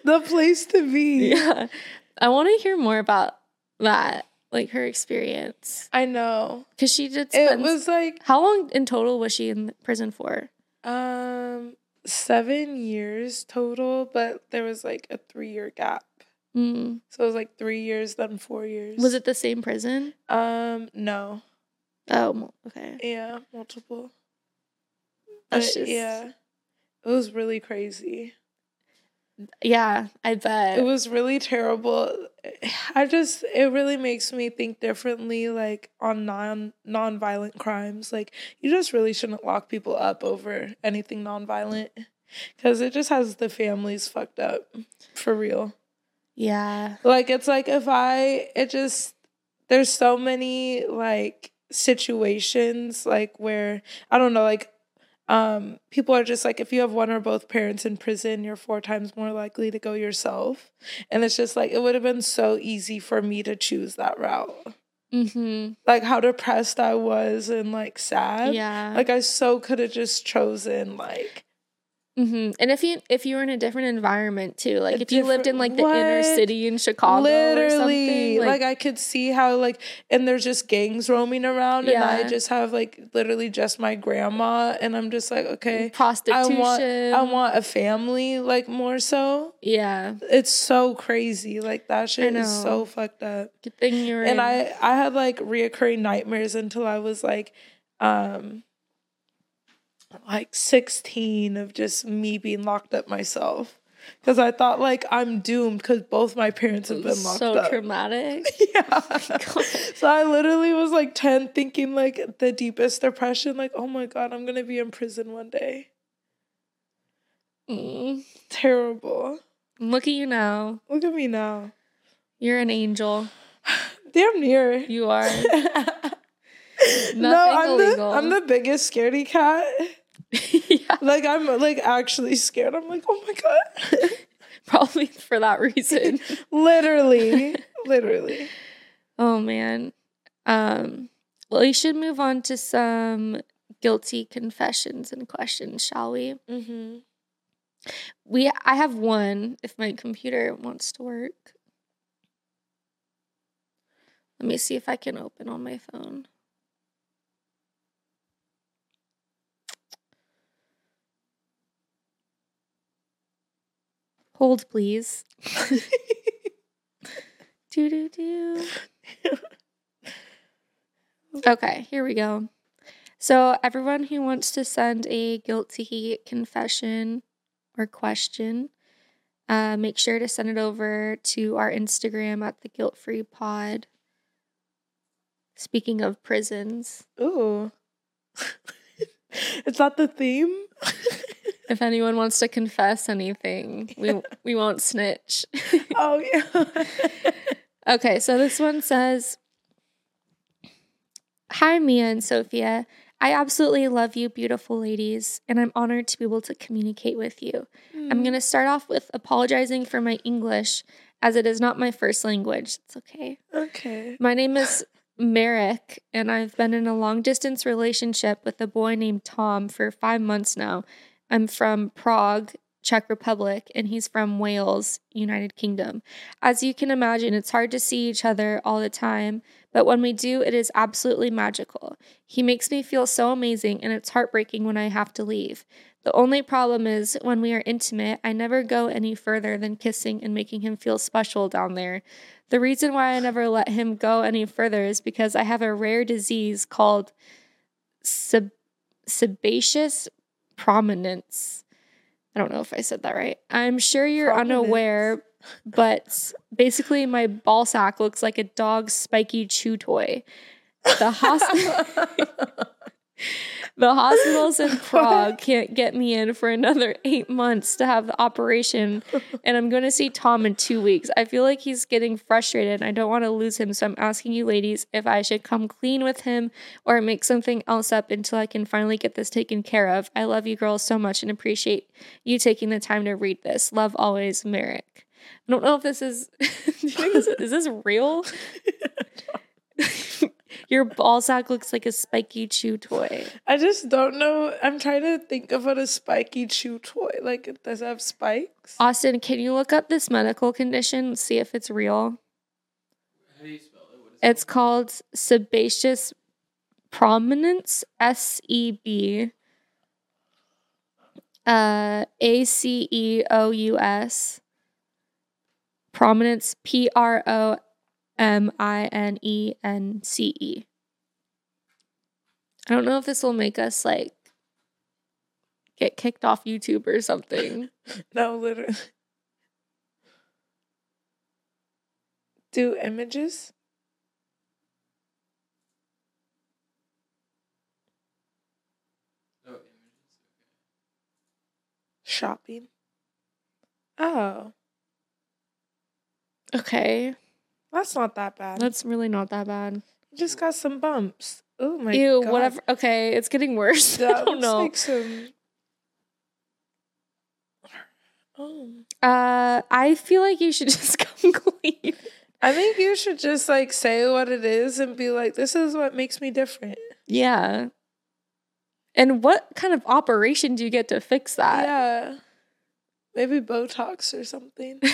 [SPEAKER 2] the place to be.
[SPEAKER 1] Yeah. I want to hear more about that, like her experience.
[SPEAKER 2] I know.
[SPEAKER 1] Because she did Spend, It
[SPEAKER 2] was like
[SPEAKER 1] how long in total was she in prison for?
[SPEAKER 2] um seven years total, but there was like a three year gap.
[SPEAKER 1] Mm.
[SPEAKER 2] So it was like three years, then four years.
[SPEAKER 1] Was it the same prison?
[SPEAKER 2] Um, no.
[SPEAKER 1] Oh, okay.
[SPEAKER 2] Yeah, multiple.
[SPEAKER 1] That's
[SPEAKER 2] But,
[SPEAKER 1] just-
[SPEAKER 2] yeah. It was really crazy.
[SPEAKER 1] Yeah, I bet.
[SPEAKER 2] It was really terrible. I just it really makes me think differently like on non non-violent crimes. Like you just really shouldn't lock people up over anything non-violent cuz it just has the families fucked up for real.
[SPEAKER 1] yeah.
[SPEAKER 2] Like it's like if I it just there's so many like situations like where I don't know like um people are just like if you have one or both parents in prison you're four times more likely to go yourself and it's just like it would have been so easy for me to choose that route
[SPEAKER 1] Mm-hmm.
[SPEAKER 2] like how depressed I was and like sad
[SPEAKER 1] Yeah.
[SPEAKER 2] like I so could have just chosen like
[SPEAKER 1] hmm And if you if you were in a different environment too, like
[SPEAKER 2] A
[SPEAKER 1] if you lived in like the inner city in Chicago, or
[SPEAKER 2] literally.
[SPEAKER 1] something,
[SPEAKER 2] like, i could see how like and there's just gangs roaming around and i just have like literally just my grandma and i'm just like okay i
[SPEAKER 1] prostitution.
[SPEAKER 2] want i want a family like more so.
[SPEAKER 1] Yeah.
[SPEAKER 2] it's so crazy. Like that shit is so fucked up.
[SPEAKER 1] Good thing you're in.
[SPEAKER 2] and i i had like reoccurring nightmares until i was like um like 16 of just me being locked up myself because i thought like i'm doomed because both my parents have been locked
[SPEAKER 1] so
[SPEAKER 2] up So
[SPEAKER 1] traumatic.
[SPEAKER 2] yeah. so I literally was like 10 thinking like the deepest depression, like, oh my God, I'm gonna be in prison one day.
[SPEAKER 1] Mm.
[SPEAKER 2] Terrible.
[SPEAKER 1] Look at you now.
[SPEAKER 2] Look at me now.
[SPEAKER 1] You're an angel.
[SPEAKER 2] Damn near.
[SPEAKER 1] You are.
[SPEAKER 2] no, I'm
[SPEAKER 1] illegal.
[SPEAKER 2] the I'm the biggest scaredy cat.
[SPEAKER 1] yeah,
[SPEAKER 2] Like I'm like actually scared. I'm like, oh my god.
[SPEAKER 1] probably for that reason.
[SPEAKER 2] literally. Literally.
[SPEAKER 1] Oh man. Um well we should move on to some guilty confessions and questions, shall we?
[SPEAKER 2] Mm-hmm.
[SPEAKER 1] We I have one if my computer wants to work. Let me see if I can open on my phone. Hold please. do do do. Okay, here we go. So, everyone who wants to send a guilty confession or question, uh, make sure to send it over to our Instagram at the Guilt Free Pod. Speaking of prisons,
[SPEAKER 2] Ooh. Is that the theme?
[SPEAKER 1] if anyone wants to confess anything, we we won't snitch.
[SPEAKER 2] oh yeah.
[SPEAKER 1] Okay, so this one says Hi, Mia and Sophia. I absolutely love you, beautiful ladies, and I'm honored to be able to communicate with you. I'm hmm. going to start off with apologizing for my English, as it is not my first language. It's okay.
[SPEAKER 2] Okay.
[SPEAKER 1] My name is Merrick, and I've been in a long distance relationship with a boy named Tom for five months now. I'm from Prague, Czech Republic, and he's from Wales, United Kingdom. As you can imagine, it's hard to see each other all the time, but when we do, it is absolutely magical. He makes me feel so amazing, and it's heartbreaking when I have to leave. The only problem is when we are intimate, I never go any further than kissing and making him feel special down there. The reason why I never let him go any further is because I have a rare disease called seb- sebaceous prominence. I don't know if I said that right. I'm sure you're
[SPEAKER 2] Prominence.
[SPEAKER 1] unaware, but basically, my ball sack looks like a dog's spiky chew toy. The hospital. The hospitals in Prague can't get me in for another eight months to have the operation, and I'm going to see Tom in two weeks. I feel like he's getting frustrated, and I don't want to lose him, so I'm asking you, ladies, if I should come clean with him or make something else up until I can finally get this taken care of. I love you girls so much and appreciate you taking the time to read this. Love always, Merrick. I don't know if this is. do you think this is, is this real? Your ball sack looks like a spiky chew toy.
[SPEAKER 2] I just don't know. I'm trying to think of what a spiky chew toy like. It does it have spikes.
[SPEAKER 1] Austin, can you look up this medical condition? See if it's real.
[SPEAKER 3] How do you spell it? What is
[SPEAKER 1] It's called sebaceous prominence. S E B. Uh, A C E O U S. Prominence. P R O M I N E N C E. I don't know if this will make us like get kicked off YouTube or something.
[SPEAKER 2] No, literally. Do images?
[SPEAKER 3] No images.
[SPEAKER 2] Shopping. Oh,
[SPEAKER 1] Okay,
[SPEAKER 2] that's not that bad.
[SPEAKER 1] that's really not that bad.
[SPEAKER 2] You just got some bumps. Oh my
[SPEAKER 1] Ew,
[SPEAKER 2] god.
[SPEAKER 1] whatever. Okay, it's getting worse. I
[SPEAKER 2] That
[SPEAKER 1] don't know.
[SPEAKER 2] like some. Oh.
[SPEAKER 1] Uh, I feel like you should just come clean.
[SPEAKER 2] I think you should just like say what it is and be like, this is what makes me different.
[SPEAKER 1] Yeah. And what kind of operation do you get to fix that?
[SPEAKER 2] yeah. Maybe Botox or something.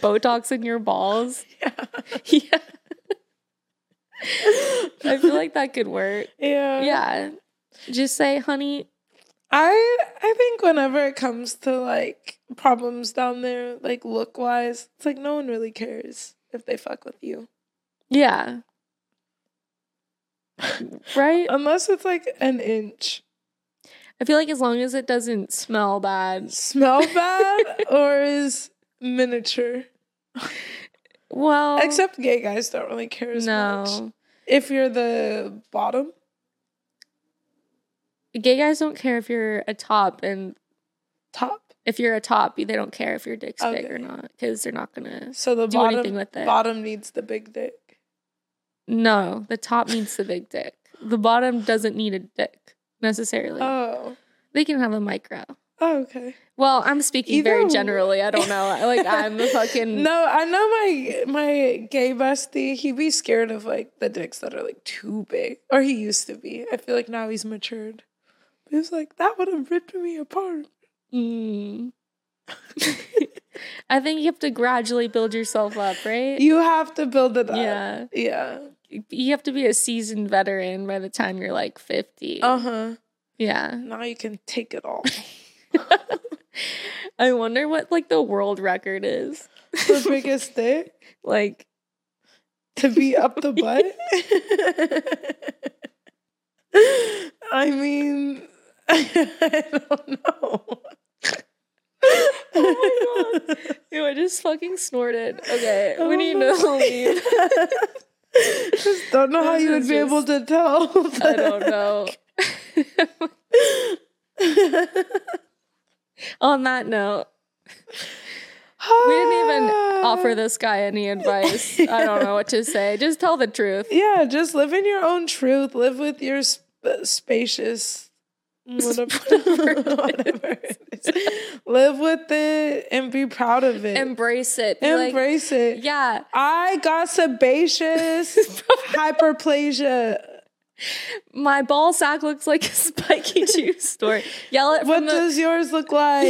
[SPEAKER 1] Botox in your balls.
[SPEAKER 2] yeah.
[SPEAKER 1] Yeah. I feel like that could work.
[SPEAKER 2] Yeah.
[SPEAKER 1] Yeah. Just say, honey,
[SPEAKER 2] I I think whenever it comes to like problems down there, like look wise, it's like no one really cares if they fuck with you.
[SPEAKER 1] yeah. right?
[SPEAKER 2] Unless it's like an inch.
[SPEAKER 1] I feel like as long as it doesn't smell bad.
[SPEAKER 2] Smell bad or is miniature.
[SPEAKER 1] Well,
[SPEAKER 2] Except gay guys don't really care as much.
[SPEAKER 1] no.
[SPEAKER 2] If you're the bottom.
[SPEAKER 1] Gay guys don't care if you're a top, and
[SPEAKER 2] Top.
[SPEAKER 1] if you're a top, they don't care if your dick's big or not because they're not gonna.
[SPEAKER 2] So the
[SPEAKER 1] Do
[SPEAKER 2] bottom
[SPEAKER 1] anything with it.
[SPEAKER 2] bottom needs the big dick.
[SPEAKER 1] No, the top needs the big dick. The bottom doesn't need a dick necessarily.
[SPEAKER 2] Oh.
[SPEAKER 1] They can have a micro.
[SPEAKER 2] Oh, okay.
[SPEAKER 1] Well, I'm speaking very generally. I don't know. Like I'm the fucking
[SPEAKER 2] No, I know my my gay bestie. He'd be scared of like the dicks that are like too big, or he used to be. I feel like now he's matured. But he was like, that would have ripped me apart.
[SPEAKER 1] Mm. I think you have to gradually build yourself up, right?
[SPEAKER 2] You have to build it up.
[SPEAKER 1] yeah.
[SPEAKER 2] Yeah.
[SPEAKER 1] You have to be a seasoned veteran by the time you're like 50.
[SPEAKER 2] Uh huh.
[SPEAKER 1] Yeah.
[SPEAKER 2] Now you can take it all.
[SPEAKER 1] I wonder what like the world record is.
[SPEAKER 2] the biggest dick
[SPEAKER 1] Like
[SPEAKER 2] to be up the butt. I mean, I don't know.
[SPEAKER 1] Oh my god. Ew, I just fucking snorted. Okay, we need to
[SPEAKER 2] Oh
[SPEAKER 1] leave.
[SPEAKER 2] just don't know how you would
[SPEAKER 1] is
[SPEAKER 2] be able to tell.
[SPEAKER 1] I don't know. On that note, we didn't even offer this guy any advice. I don't know what to say. Just tell the truth.
[SPEAKER 2] Yeah, just live in your own truth. Live with your sp- spacious. Whatever, whatever it is. Live with it and be proud of it.
[SPEAKER 1] Embrace it. Be like,
[SPEAKER 2] Embrace it.
[SPEAKER 1] yeah.
[SPEAKER 2] I got sebaceous hyperplasia.
[SPEAKER 1] My ball sack looks like a spiky juice store. Yell it
[SPEAKER 2] What
[SPEAKER 1] the
[SPEAKER 2] does yours look like?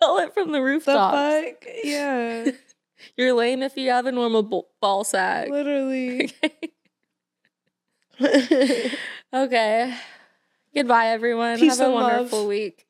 [SPEAKER 1] yell it from the
[SPEAKER 2] the
[SPEAKER 1] rooftop.
[SPEAKER 2] fuck? Yeah,
[SPEAKER 1] You're lame if you have a normal b- ball sack.
[SPEAKER 2] literally.
[SPEAKER 1] okay. Goodbye, everyone.
[SPEAKER 2] Peace
[SPEAKER 1] have a
[SPEAKER 2] and love.
[SPEAKER 1] wonderful week.